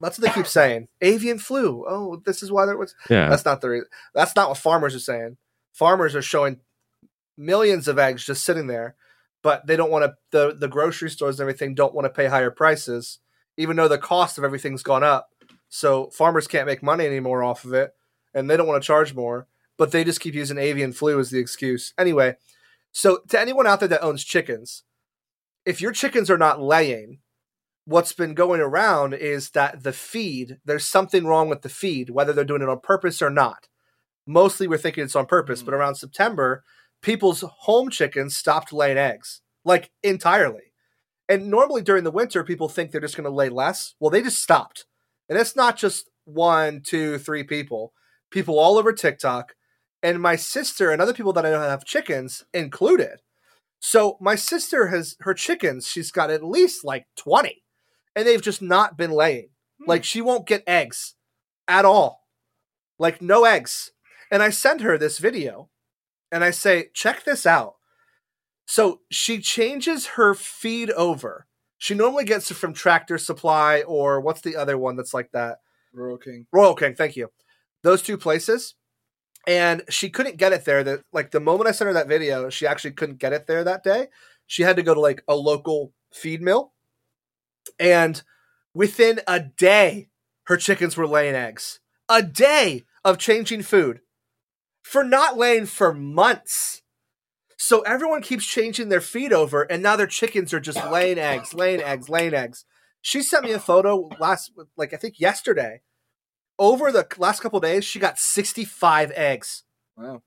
That's what they keep saying. Avian flu. Oh, this is why there was. Yeah, That's not the. Re- that's not what farmers are saying. Farmers are showing millions of eggs just sitting there, but they don't want to. the The grocery stores and everything don't want to pay higher prices, even though the cost of everything's gone up. So farmers can't make money anymore off of it, and they don't want to charge more. But they just keep using avian flu as the excuse. Anyway, so to anyone out there that owns chickens, if your chickens are not laying, what's been going around is that the feed, there's something wrong with the feed, whether they're doing it on purpose or not. Mostly we're thinking it's on purpose, Mm. but around September, people's home chickens stopped laying eggs, like entirely. And normally during the winter, people think they're just going to lay less. Well, they just stopped. And it's not just one, two, three people, people all over TikTok. And my sister and other people that I know have chickens included. So my sister has her chickens, she's got at least like 20 and they've just not been laying. Hmm. Like she won't get eggs at all. Like no eggs. And I send her this video and I say, check this out. So she changes her feed over. She normally gets it from Tractor Supply or what's the other one that's like that? Rural King. Rural King, thank you. Those two places. And she couldn't get it there. That like the moment I sent her that video, she actually couldn't get it there that day. She had to go to like a local feed mill. And within a day, her chickens were laying eggs. A day of changing food for not laying for months. So everyone keeps changing their feed over, and now their chickens are just laying eggs, laying eggs, laying eggs. She sent me a photo last, like I think yesterday. Over the last couple days, she got 65 eggs, Wow.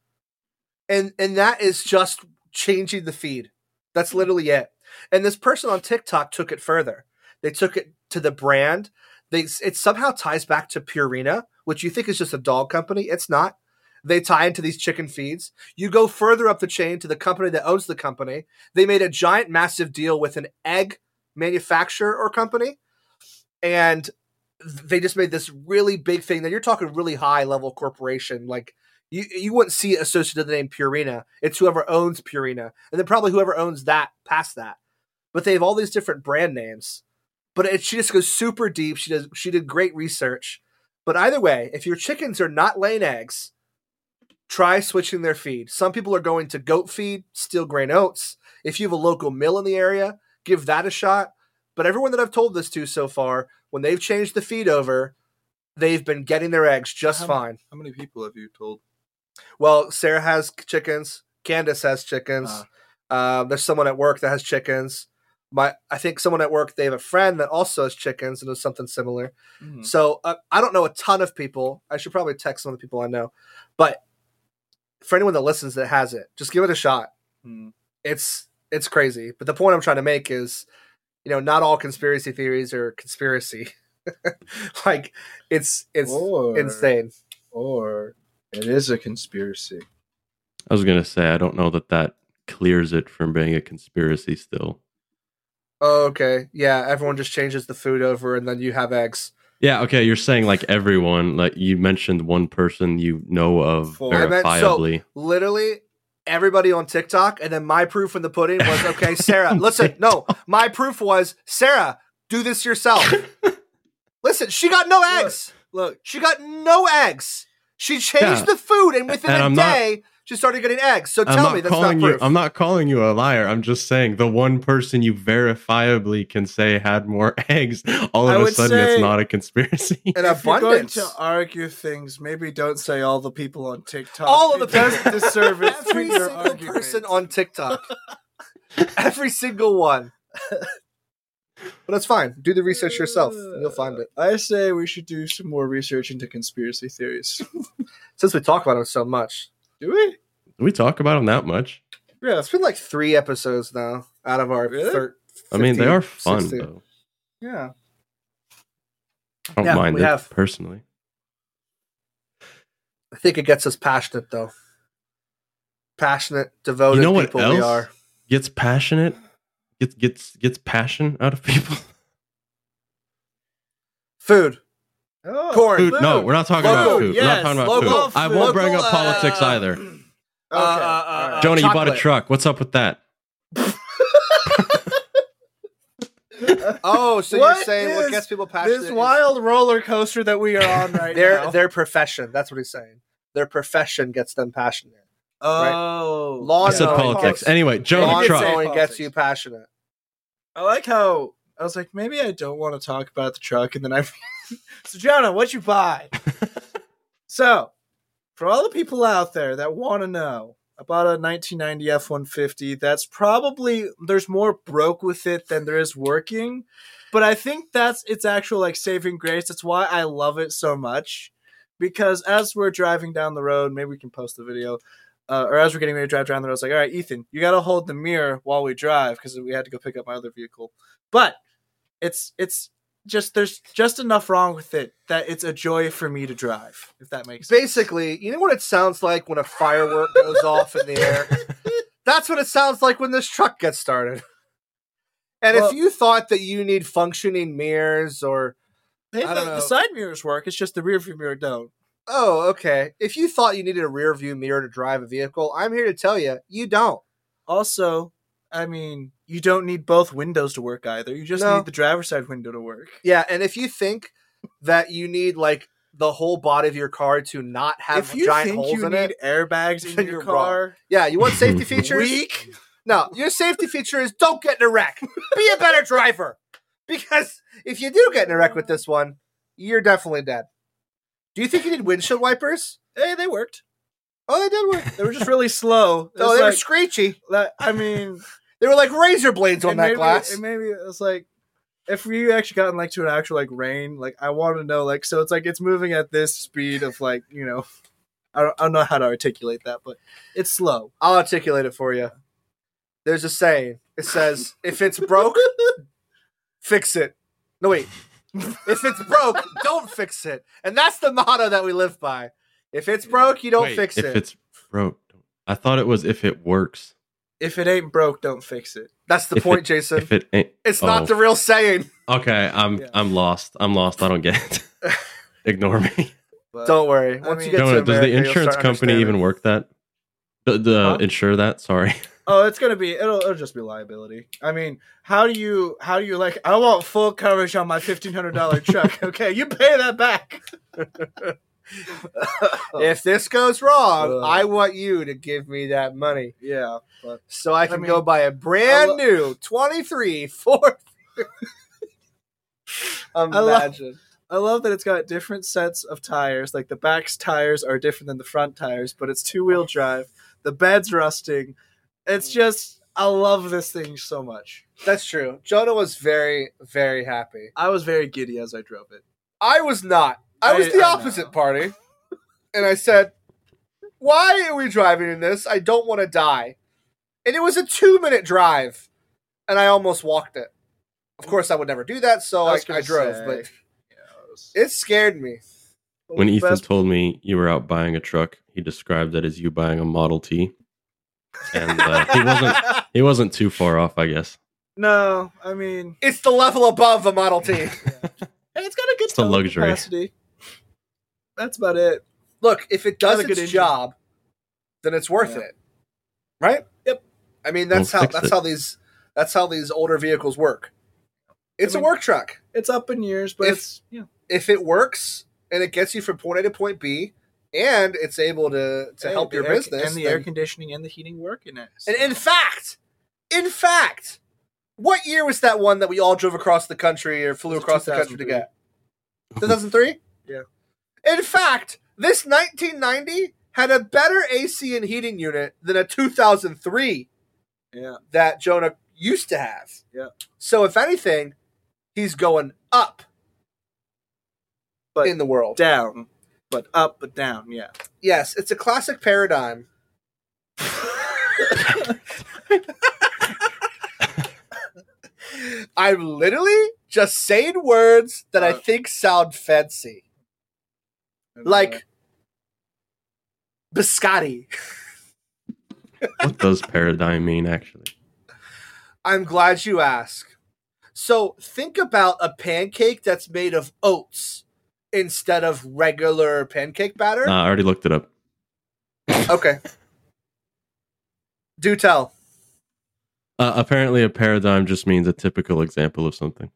and and that is just changing the feed. That's literally it. And this person on TikTok took it further. They took it to the brand. They it somehow ties back to Purina, which you think is just a dog company. It's not. They tie into these chicken feeds. You go further up the chain to the company that owns the company. They made a giant, massive deal with an egg manufacturer or company, and they just made this really big thing. That you're talking really high level corporation, like you you wouldn't see it associated with the name Purina. It's whoever owns Purina, and then probably whoever owns that past that. But they have all these different brand names. But it, she just goes super deep. She does. She did great research. But either way, if your chickens are not laying eggs, try switching their feed. Some people are going to goat feed, steel grain oats. If you have a local mill in the area, give that a shot. But everyone that I've told this to so far, when they've changed the feed over, they've been getting their eggs just How- fine. How many people have you told? Well, Sarah has chickens. Candace has chickens. Ah. Um, there's someone at work that has chickens. My, I think someone at work they have a friend that also has chickens and does something similar. Mhm. So uh, I don't know a ton of people. I should probably text some of the people I know. But for anyone that listens that has it, just give it a shot. Hmm. It's it's crazy. But the point I'm trying to make is, you know, not all conspiracy theories are conspiracy. like it's it's Or- insane. Or it is a conspiracy. I was gonna say I don't know that that clears it from being a conspiracy still. Oh, okay. Yeah, everyone just changes the food over and then you have eggs. Yeah, okay, you're saying like everyone, like you mentioned one person you know of Full- I meant so- Literally everybody on TikTok and then my proof in the pudding was okay, Sarah, listen, no, my proof was Sarah, do this yourself. listen, she got no eggs. Look, She got no eggs. She changed Yeah. the food and within And a I'm not- day she started getting eggs. So tell me that's not calling you proof. I'm not calling you a liar. I'm just saying the one person you verifiably can say had more eggs, all of a sudden it's not a conspiracy. in if you're going to argue things, maybe don't say all the people on TikTok. All of the It does people. disservice to Every single argument. person on TikTok. Every single one. But that's fine. Do the research yourself. You'll find it. I say we should do some more research into conspiracy theories. Since we talk about them so much. Do we? Do we talk about them that much? Yeah, it's been like three episodes now out of our Really? thir- I mean, they are fun 16. though. Yeah. I don't Yeah, mind we it have. personally. I think it gets us passionate though. Passionate, devoted You know what people we else? are. Gets passionate. Gets gets gets passion out of people. Food. Oh, Corn. Food. No, we're not talking about Local, food. we're not talking about local food. I won't bring up politics uh, either. Okay. Uh, uh, uh, all right. Jonah, you bought a truck. What's up with that? Oh, so What you're saying what gets people passionate? this is wild roller coaster that we are on right their now. their profession. That's what he's saying. Their profession gets them passionate. oh, Law I said no, politics. poli- Anyway, Jonah, Lawn truck. say- gets you passionate. I like how I was like, maybe I don't want to talk about the truck, and then I. so Jonah, what'd you buy? so, for all the people out there that want to know about a 1990 F-150, that's probably there's more broke with it than there is working, but I think that's its actual like saving grace. That's why I love it so much. Because as we're driving down the road, maybe we can post the video. Uh, or as we're getting ready to drive down the road, it's like, all right, Ethan, you got to hold the mirror while we drive because we had to go pick up my other vehicle. But it's it's just there's just enough wrong with it that it's a joy for me to drive. If that makes sense. Basically, you know what it sounds like when a firework goes off in the air? That's what it sounds like when this truck gets started. And Well- if you thought that you need functioning mirrors or Hey, I don't know. the side mirrors work. It's just the rear view mirror don't. oh, okay, if you thought you needed a rear view mirror to drive a vehicle, I'm here to tell you, you don't. Also, I mean, you don't need both windows to work either. You just No. need the driver's side window to work. Yeah, and if you think that you need like the whole body of your car to not have if you giant think holes you in need it, airbags in your you're wrong. car, yeah, you want safety features? weak. No, your safety feature is don't get in a wreck. Be a better driver. Because if you do get in a wreck with this one, you're definitely dead. Do you think you need windshield wipers? Hey, they worked. Oh, they did work. They were just really slow. Oh, was they were screechy. that- I mean, They were like razor blades on and that maybe, glass. and maybe it's like if we actually gotten like to an actual like rain, like I want to know like so it's like it's moving at this speed of like you know, I don't, I don't know how to articulate that, but it's slow. I'll articulate it for you. There's a saying. It says, if it's broke, fix it. No, wait. If it's broke, don't fix it. And that's the motto that we live by. If it's broke, you don't Wait, fix if it. If it's broke. I thought it was if it works. If it ain't broke, don't fix it. That's the If point, it- Jason. If it ain't it's oh. not the real saying. Okay, I'm Yeah. I'm lost. I'm lost. I don't get it. Ignore me. But Don't worry. I Once mean- you get Jonah, to does the insurance company even work that? The, the Huh? insure that? Sorry. oh, it's gonna be it'll it'll just be liability. I mean, how do you how do you like? I want full coverage on my fifteen hundred dollar truck. Okay, you pay that back. If this goes wrong, Ugh. I want you to give me that money yeah, but so I can mean, go buy a brand lo- new 23 Ford. Imagine. I love that it's got different sets of tires. Like the back's tires are different than the front tires, but it's two wheel drive. The bed's rusting. It's mm. just I love this thing so much. That's true. Jonah was very, very happy. I was very giddy as I drove it. I was not. I was I- the I opposite know. party. And I said, Why are we driving in this? I don't want to die. And it was a two minute drive. And I almost walked it. Of course, I would never do that, so I, was I, drove. say, But yeah, it was- it scared me. When Ethan Best- told me you were out buying a truck, he described it as you buying a Model T, and uh, he wasn't he wasn't too far off, I guess. no, I mean, It's the level above a Model T. hey, it's got a good It's a luxury. capacity. That's about it. Look, if it does a good its engine. job, then it's worth Yeah. it. Right? Yep. I mean, that's Don't how that's it. how these that's how these older vehicles work. It's I mean- a work truck. It's up in years, but If- it's yeah. if it works and it gets you from point A to point B, and it's able to to Hey, help your air- business, and the then- air conditioning and the heating work in it. and in fact, in fact, what year was that one that we all drove across the country or flew across the country to get? 2003. Yeah. In fact, this 1990 had a better AC and heating unit than a 2003 yeah, that Jonah used to have. Yeah. So if anything, He's going up But in the world. down, but up, but down. Yeah. yes, it's a classic paradigm. I'm literally just saying words that I Uh, think sound fancy. Like biscotti. What does paradigm mean, actually? I'm glad you ask. So think about a pancake that's made of oats instead of regular pancake batter. Nah, I already looked it up. Okay. Do tell. Uh, apparently, a paradigm just means a typical example of something.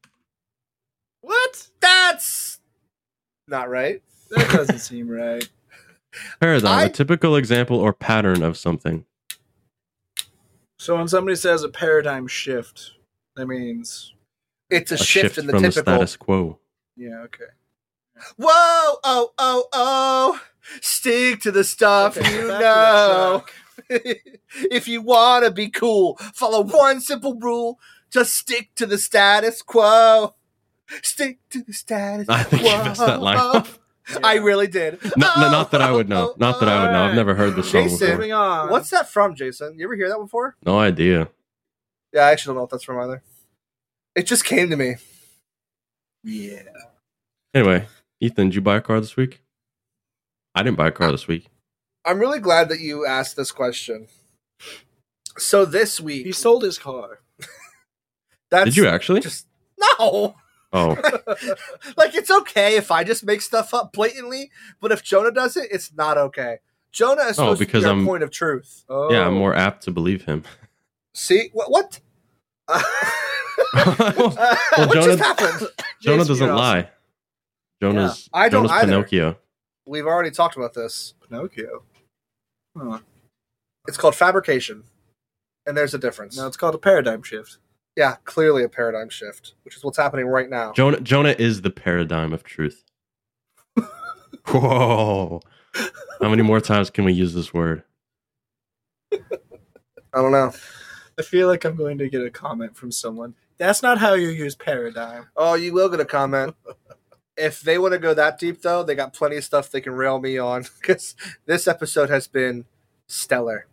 what? That's not right. That doesn't seem right. Paradigm, I- a typical example or pattern of something. So when somebody says a paradigm shift, that means It's a, A shift, in the from the typical. status quo. yeah, okay. Whoa, oh, oh, oh. Stick to the stuff Okay, you know. if you want to be cool, follow one simple rule. Just stick to the status quo. Stick to the status I think you quo. messed that line up. I really did. No, no, Oh, not that I would know. oh, Not that I would know. I've never heard the song Jason. before. What's that from, Jason? You ever hear that before? No idea. Yeah, I actually don't know what that's from either. It just came to me. Yeah. Anyway, Ethan, did you buy a car this week? I didn't buy a car this week. I'm really glad that you asked this question. So this week, He sold his car. that's Did you actually? just no. Oh, like it's okay if I just make stuff up blatantly, but if Jonah does it, it's not okay. Jonah is Oh, supposed because to be our I'm- point of truth. Oh. yeah, I'm oh. more apt to believe him. See what? Uh, what? Well, what Jonah- just happened? Jonah Jason, doesn't lie. Jonah's I don't Jonah's either. Pinocchio. We've already talked about this. Pinocchio. Huh. It's called fabrication, and there's a difference. No, it's called a paradigm shift. Yeah, clearly a paradigm shift, which is what's happening right now. Jonah Jonah is the paradigm of truth. Whoa. How many more times can we use this word? I don't know. I feel like I'm going to get a comment from someone. That's not how you use paradigm. Oh, you will get a comment. if they want to go that deep, though, they got plenty of stuff they can rail me on because this episode has been stellar.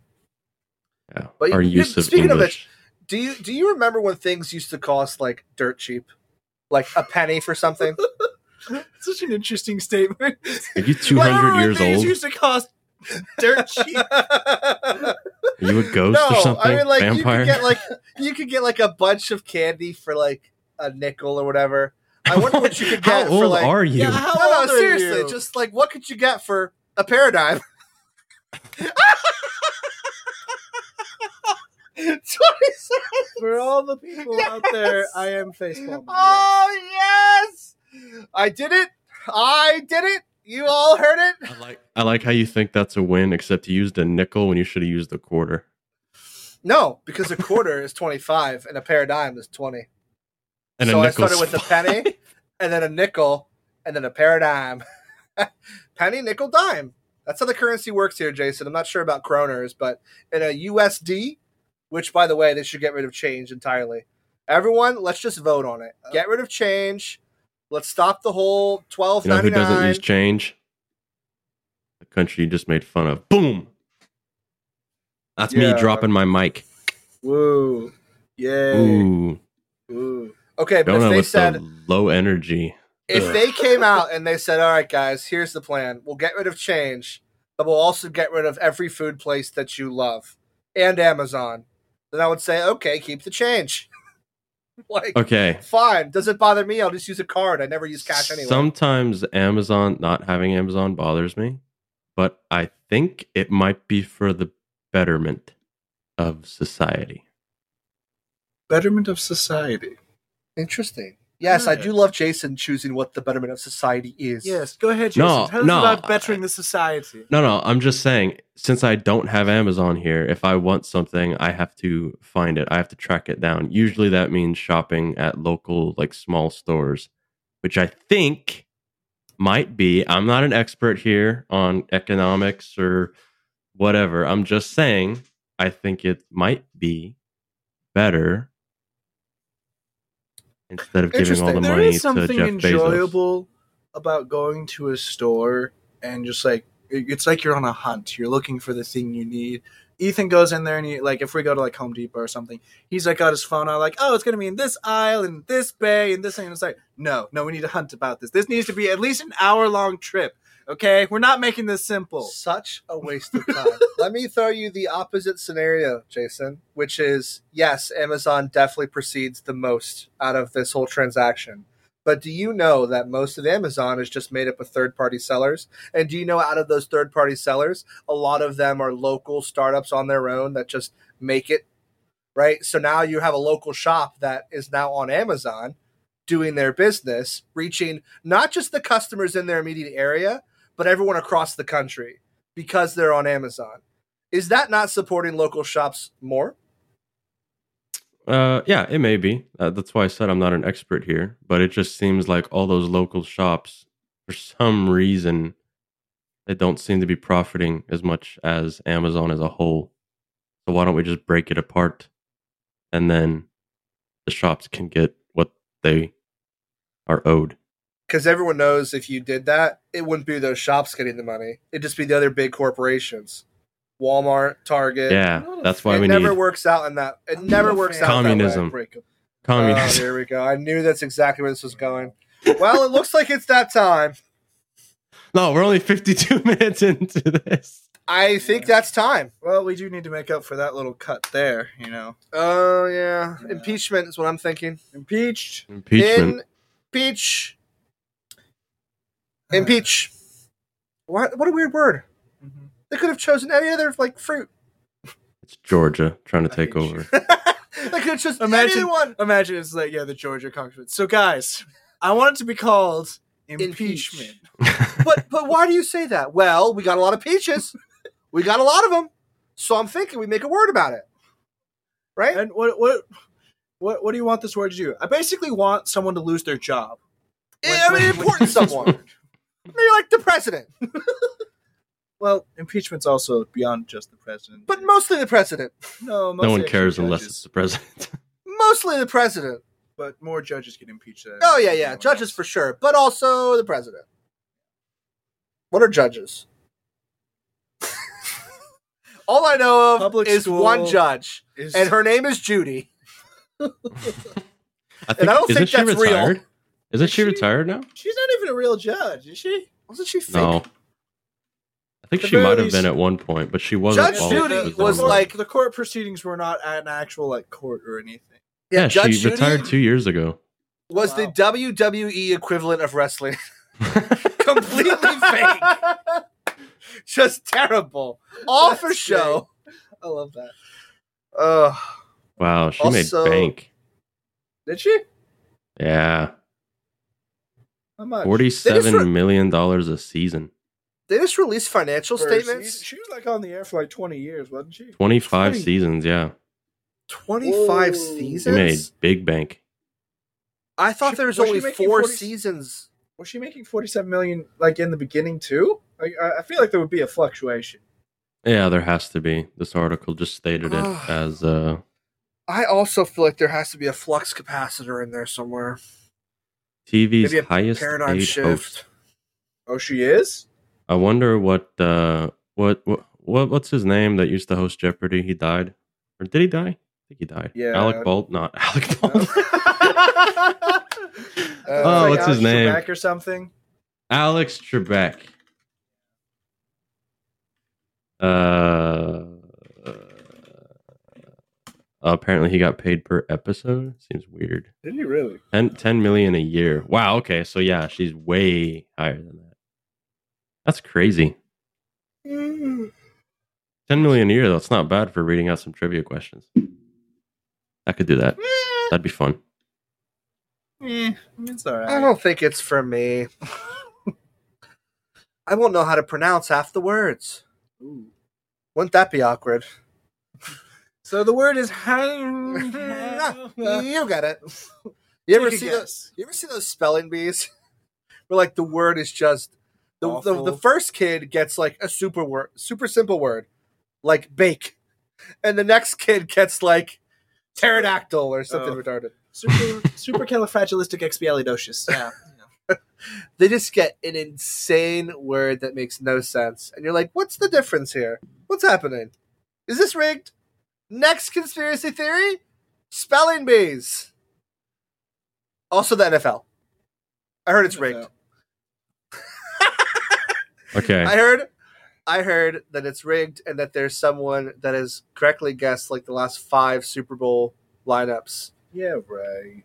Yeah. But Our you- use of speaking of English. Do you do you remember when things used to cost like dirt cheap, like a penny for something? Such an interesting statement. Are you two Remember hundred years things old? used to cost dirt cheap. Are you a ghost no, or something? I mean like Vampire? you could get like you could get like a bunch of candy for like a nickel or whatever. I wonder what you could How get old for like are you? Yeah, how no, no, old are seriously, you? just like what could you get for a paradigm? Twenty cents. For all the people out there, I am facepalm. Oh yes, I did it. I did it. You all heard it. I like I like how you think that's a win, except you used a nickel when you should have used a quarter. No, because a quarter is twenty-five and a paradigm is twenty. And so I nickel. started with a penny, and then a nickel, and then a paradigm. penny, nickel, dime. That's how the currency works here, Jason. I'm not sure about kroners, but in a USD, which by the way, they should get rid of change entirely. Everyone, let's just vote on it. Uh, get rid of change. Let's stop the whole twelve You know who ninety doesn't use change? The country you just made fun of. Boom. That's Yeah. me dropping my mic. Woo. Yay. Ooh, Ooh. Okay, but Jonah if they with said the low energy. if Ugh. they came out and they said, "All right, guys, here's the plan. We'll get rid of change, but we'll also get rid of every food place that you love and Amazon," then I would say, "Okay, keep the change." like, Okay. fine, doesn't bother me. I'll just use a card. I never use cash anyway. Sometimes Amazon not having Amazon bothers me, but I think it might be for the betterment of society. Betterment of society. Interesting. Yes, I do love Jason choosing what the betterment of society is. Yes, go ahead, Jason. No, Tell us no, about bettering the society. No, no, I'm just saying, since I don't have Amazon here, if I want something, I have to find it. I have to track it down. Usually that means shopping at local, like small stores, which I think might be. I'm not an expert here on economics or whatever. I'm just saying, I think it might be better instead of giving all the There money is to something Jeff Bezos. enjoyable about going to a store and just like it's like you're on a hunt. You're looking for the thing you need. Ethan goes in there and he like if we go to like Home Depot or something, he's like got his phone out like, oh, it's gonna be in this aisle and this bay and this thing. And it's like, no, no, we need to hunt about this. This needs to be at least an hour long trip. Okay, we're not making this simple. Such a waste of time. Let me throw you the opposite scenario, Jason, which is yes, Amazon definitely proceeds the most out of this whole transaction. But do you know that most of Amazon is just made up of third party sellers? And do you know out of those third party sellers, a lot of them are local startups on their own that just make it, right? So now you have a local shop that is now on Amazon doing their business, reaching not just the customers in their immediate area, but everyone across the country because they're on Amazon. Is that not supporting local shops more? Uh, yeah, it may be. Uh, that's why I said I'm not an expert here, but it just seems like all those local shops, for some reason, they don't seem to be profiting as much as Amazon as a whole. So why don't we just break it apart, and then the shops can get what they are owed. Because everyone knows if you did that, it wouldn't be those shops getting the money. It'd just be the other big corporations. Walmart, Target. Yeah, that's why it we never need works out in that. It I'm never works out of Communism. that way. Break 'em. That way. Oh, communism. there we go. I knew that's exactly where this was going. Well, it looks like it's that time. no, we're only 52 minutes into this. I think that's time. Well, we do need to make up for that little cut there. You know, Oh yeah. Yeah. impeachment is what I'm thinking. impeached. Impeachment. Impeach. Impeach. What? What a weird word. Mhm. They could have chosen any other like fruit. it's Georgia trying to take over. they could have chosen Imagine- anyone. Imagine it's like yeah, the Georgia congressman. So guys, I want it to be called Impeach. impeachment. but but why do you say that? Well, we got a lot of peaches. we got a lot of them. So I'm thinking we make a word about it. Right? And what what what what do you want this word to do? I basically want someone to lose their job. I mean, important someone. Maybe like the president, Well, impeachment's also beyond just the president. but mostly the president. no, no one cares unless judges. it's the president. Mostly the president. But more judges get impeached. Than Oh yeah, yeah, judges else. for sure, but also the president. What are judges? All I know of Public is one judge, Is- and her name is Judy. I think, And I don't isn't think she that's real. Retired? Isn't Is she, she? retired now? she's not even a real judge, is she? Wasn't she fake? No. I think The she might have been at one point, but she wasn't. Judge Judy was on. like- the court proceedings were not at an actual like court or anything. yeah, Judge she Judy retired two years ago. was Wow. the WWE equivalent of wrestling. Completely fake. Just terrible. All That's for show. I love that. Ugh. wow, she Also- made bank. Did she? Yeah, How much? forty-seven re- million dollars a season, they just released financial For statements. season? She was like on the air for like twenty years, wasn't she? twenty-five 20. seasons. Yeah, 25 Whoa. she made seasons? big bank. I thought She- there was, was only four 40 seasons. Was she making forty-seven million like in the beginning too? I, I feel like there would be a fluctuation. Yeah, there has to be. This article just stated it as uh I also feel like there has to be a flux capacitor in there somewhere. TV's highest paradigm shift. host. Oh, she is. I wonder what uh what what what what's his name that used to host Jeopardy? He died, or did he die? I think he died. Yeah. Alec Bald, not Alec Bald. Uh, Oh, Like what's his Alex name? Trebek or something. Alex Trebek. Uh, apparently he got paid per episode. Seems weird. Did he really? 10, 10 million a year. Wow. Okay. So yeah, she's way higher than that. That's crazy. 10 million a year, though. It's not bad for reading out some trivia questions. I could do that. That'd be fun. Eh, it's all right. I don't think it's for me. I won't know how to pronounce half the words. Ooh. Wouldn't that be awkward? So the word is you got it. You ever Take a see those? guess. You ever see those spelling bees? Where like the word is just the, the Awful. the first kid gets like a super word, super simple word, like bake, and the next kid gets like pterodactyl or something Oh. retarded. Super supercalifragilisticexpialidocious. Yeah. They just get an insane word that makes no sense. And you're like, what's the difference here? What's happening? Is this rigged? Next conspiracy theory? Spelling bees. Also the NFL. I heard it's rigged. Okay. I heard I heard that it's rigged and that there's someone that has correctly guessed like the last five Super Bowl lineups Yeah, right.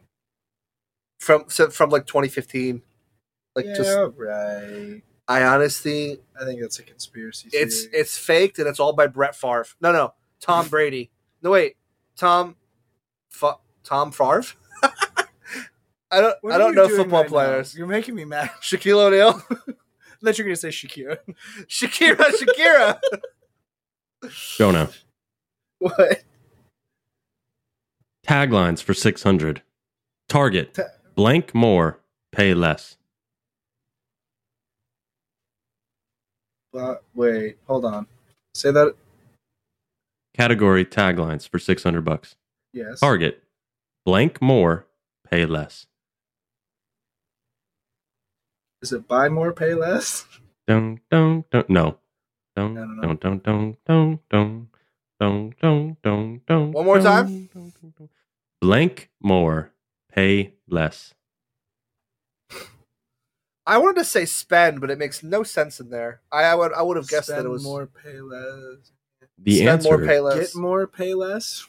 from so- from like 2015. Like yeah, just right. I honestly I think that's a conspiracy theory. it's it's faked and it's all by Brett Favre. No, no, Tom Brady. No, wait, Tom, Fa- Tom Favre. I don't What I don't know football right now? players. You're making me mad. Shaquille O'Neal, That you're gonna say Shakira. Shakira, Shakira. Jonah. What? Taglines for 600. Target. Ta- Blank more. Pay less. Uh, wait, hold on. Say that. Category taglines for 600 bucks. Yes. Target. Blank more. Pay less. Is it buy more, pay less? Dun, dun, dun. No. Dun, No, no, dun, dun, dun, dun, dun. Dun, dun, dun, dun, One more dun, time? dun, dun, dun. Blank more. Pay less. I wanted to say spend, but it makes no sense in there. I, I would I would have guessed Spend that it was more, pay less. The spend answer. more, pay less. Get more, pay less.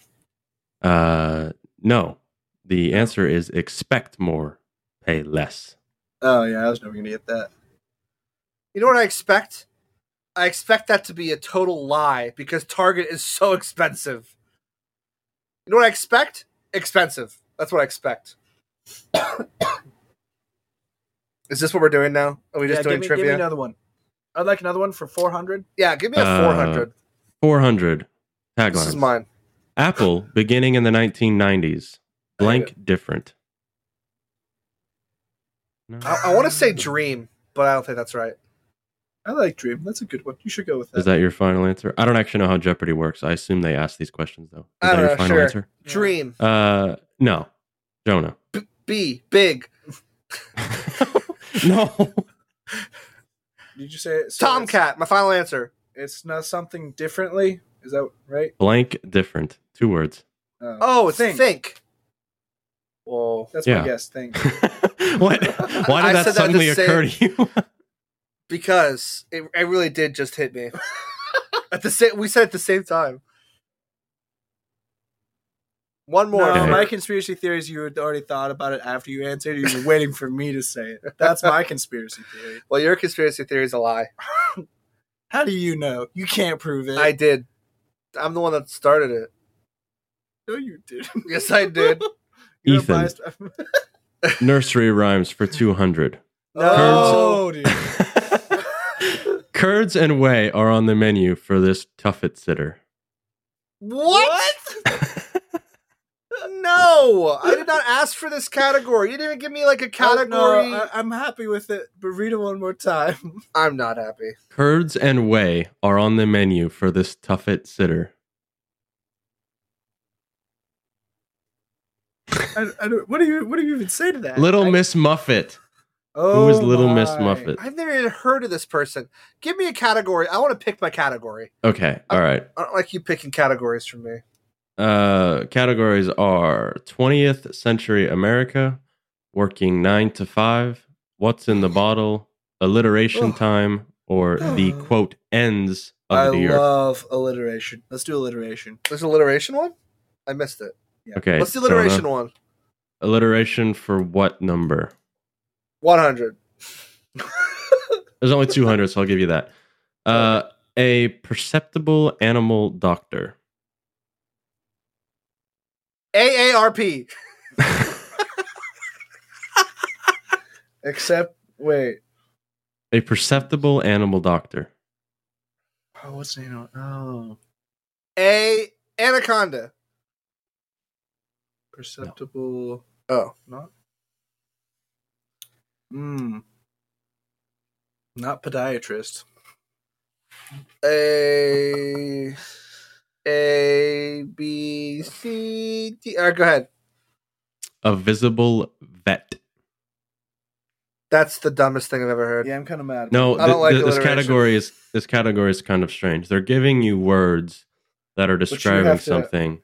Uh, no. The answer is expect more. Pay less. Oh yeah, I was never gonna get that. You know what I expect? I expect that to be a total lie because Target is so expensive. You know what I expect? Expensive. That's what I expect. is this what we're doing now? Are we just yeah, doing give me, give me trivia? another one. I'd like another one for four hundred. yeah, give me a Uh, 400. 400 taglines. this is mine. Apple, beginning in the 1990s. Blank different. No. I, I want to say dream, but I don't think that's right. I like Dream. That's a good one. You should go with that. Is that your final answer? I don't actually know how Jeopardy works. I assume they ask these questions though. Is I that don't your know, final sure. answer? Dream. Uh, no, Jonah. B, B big. no. Did you say it? so Tomcat. My final answer. It's, it's not something differently. Is that right? Blank different. Two words. Oh, oh think. think. Whoa. That's Yeah. my guess. Think. what? Why I did that said that suddenly to say- occur to you? Because it, it really did just hit me. at the same, we said at the same time. One more. No, Okay. my conspiracy theories. You had already thought about it after you answered. You were waiting for me to say it. That's my conspiracy theory. well, your conspiracy theory is a lie. How do you know? You can't prove it. I did. I'm the one that started it. know you did. Yes, I did. You're Ethan. Nursery rhymes for 200. no, dude. Curds and whey are on the menu for this tuffet sitter. What? No, I did not ask for this category. You didn't even give me like a Oh, category. no, I, I'm happy with it, but read it one more time. I'm not happy. Curds and whey are on the menu for this tuffet sitter. I, I don't, what do you What do you even say to that? Little I- Miss Muffet. Oh, Who is oh Little Miss. Muffet? I've never even heard of this person. Give me a category. I want to pick my category. Okay, all right. I don't like you picking categories from me. Uh, categories are 20th century America, working nine to five, what's in the bottle, alliteration time, or the quote ends of I the earth. love alliteration. Let's do alliteration. There's alliteration one? I missed it. Okay, What's the alliteration one? Alliteration for what number? 100. There's only 200, so I'll give you that. Uh, a perceptible animal doctor. AARP. Except, wait. A perceptible animal doctor. Oh, what's the name? Oh, A anaconda. perceptible. Oh. Not. Hmm. Not podiatrist. A A B C D. All right, go ahead. a visible vet. That's the dumbest thing I've ever heard. Yeah, I'm kind of mad. No, I don't thi- like thi- this category is this category is kind of strange. They're giving you words that are describing have to- something,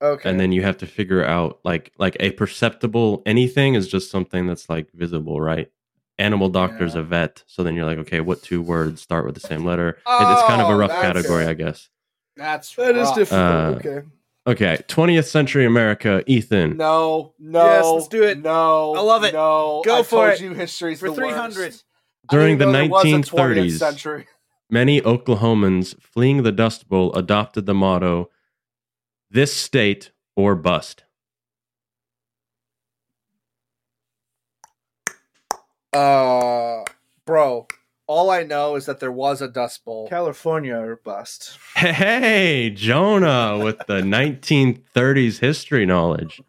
Okay. and then you have to figure out like like a perceptible anything is just something that's like visible, right? Animal doctor's Yeah. a vet, so then you're like, okay, what two words start with the same letter? It- it's kind of a Oh, rough category, it. I guess. That's that is rough. difficult. Uh, okay. Okay, 20th century America, Ethan. No, no. Yes, let's do it. No, I love it. No, Go I for told it. You history's For the 300. worst. During the know there was a 20th 1930s, century. many Oklahomans fleeing the Dust Bowl adopted the motto, "This state or bust." Uh, bro, all I know is that there was a Dust Bowl. California or bust. Hey, Jonah with the 1930s history knowledge.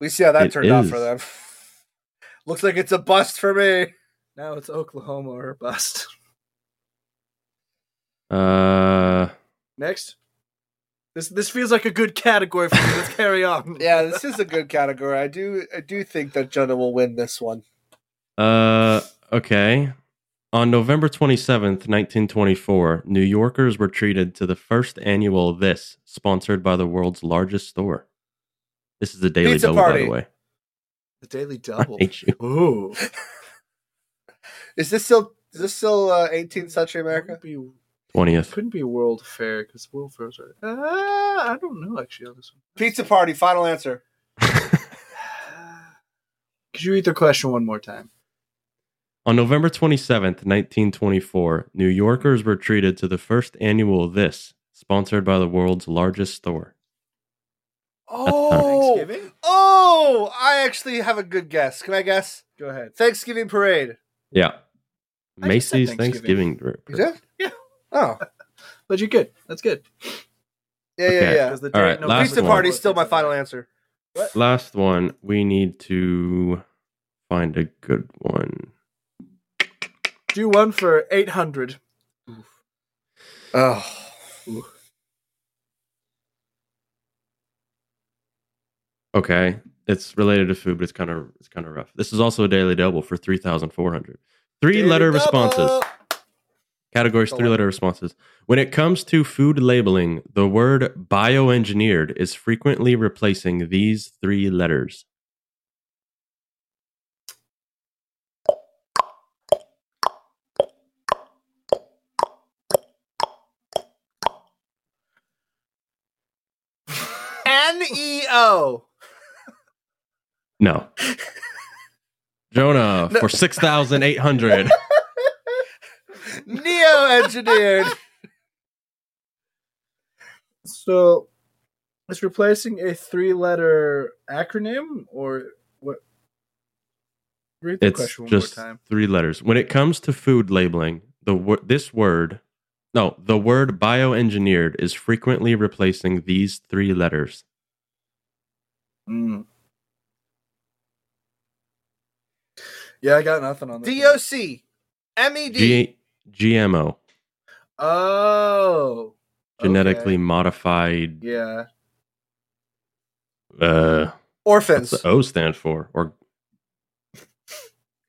We see how that It turned out for them. Looks like it's a bust for me. Now it's Oklahoma or bust. Uh, Next. This this feels like a good category for me. Let's carry on. Yeah, this is a good category. I do, I do think that Jonah will win this one. uh, okay. On November 27th, 1924, New Yorkers were treated to the first annual This, sponsored by the world's largest store. This is a daily Pizza double, by the way. The Daily I Double. hate you. Ooh. Is this still, is this still uh, 18th century America? 20th. couldn't be World Fair because World Fairs are. Uh, I don't know actually on this one. Pizza party. Final answer. Could you read the question one more time? On November 27th, 1924, New Yorkers were treated to the first annual This, sponsored by the world's largest store. Oh, Thanksgiving? oh! I actually have a good guess. Can I guess? Go ahead. Thanksgiving parade. Yeah. I Macy's Thanksgiving. Thanksgiving. You did? Yeah. Oh, But you're good. That's good. yeah, Okay. yeah, yeah. 'Cause the All right, no- last Pizza one. party's still my final answer. Last one. We need to find a good one. Do one for 800. Oh, Okay. It's related to food, but it's kind of it's kind of rough. This is also a daily double for 3,400. Three letter responses. Categories three letter responses. When it comes to food labeling, the word bioengineered is frequently replacing these three letters. N E O. No. Jonah No. for 6,800. Neo engineered. So, it's replacing a three-letter acronym, or what? Read the It's question one just more time. three letters. When it comes to food labeling, the wo- this word, no, the word bioengineered is frequently replacing these three letters. Mm. Yeah, I got nothing on this. D O C. M E D. G- GMO, Oh, genetically okay. modified. Yeah, Uh, what's Orphans. the O stand for? Or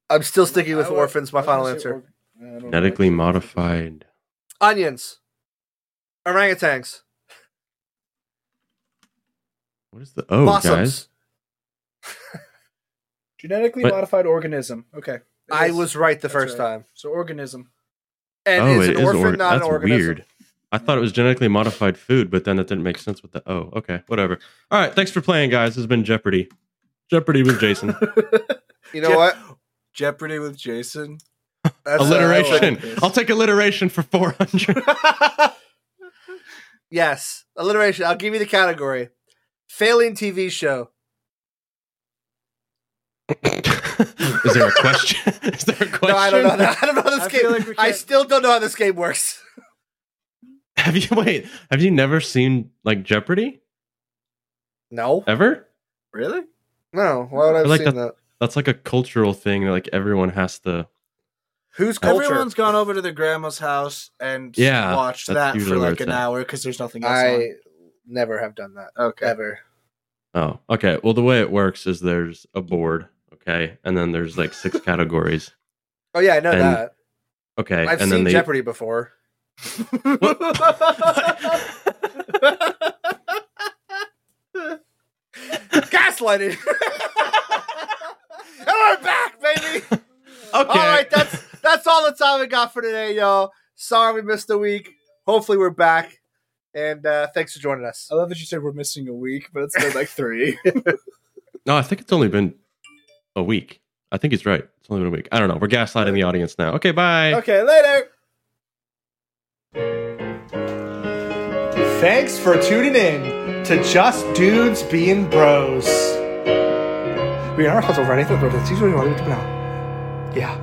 I'm still sticking with I orphans. My final answer. org- I know, genetically modified. Onions. Orangutans. What is the oh, O, guys? Genetically But- modified organism. Okay, I is. was right the That's first right. time. So organism. And oh, is it an is orphan or- not That's an organism? weird. I thought it was genetically modified food, but then that didn't make sense with the O. Okay, whatever. All right, thanks for playing, guys. This has been Jeopardy. Jeopardy with Jason. You know Je- what? Jeopardy with Jason. That's alliteration. this. I'll take alliteration for 400. yes, alliteration. I'll give you the category. Failing TV show. Is there a question? Is there a question? No, I don't know. That. I don't know how this I game. like I still don't know how this game works. Have you wait? Have you never seen like Jeopardy No, ever? Really? no. Why would I have like seen that- that? That's like a cultural thing that like everyone has to. Who's culture? Everyone's gone over to their grandma's house and Yeah, watched that for like an at. hour because there's nothing else I never have done that. Okay. ever. Oh, okay. Well, the way it works is there's a board, okay, and then there's like six categories. Oh yeah, I know And- that. Okay, I've and seen then they Jeopardy before. Gaslighting. and we're back, baby. okay. All right, that's that's all the time we got for today, y'all. Sorry we missed a week. Hopefully we're back. And uh, thanks for joining us. I love that you said we're missing a week, but it's been like three. no, I think it's only been a week. I think he's right. It's only been a week. I don't know. We're gaslighting the audience now. Okay, bye. Okay, later. Thanks for tuning in to Just Dudes Being Bros. We are supposed to ready for the Yeah.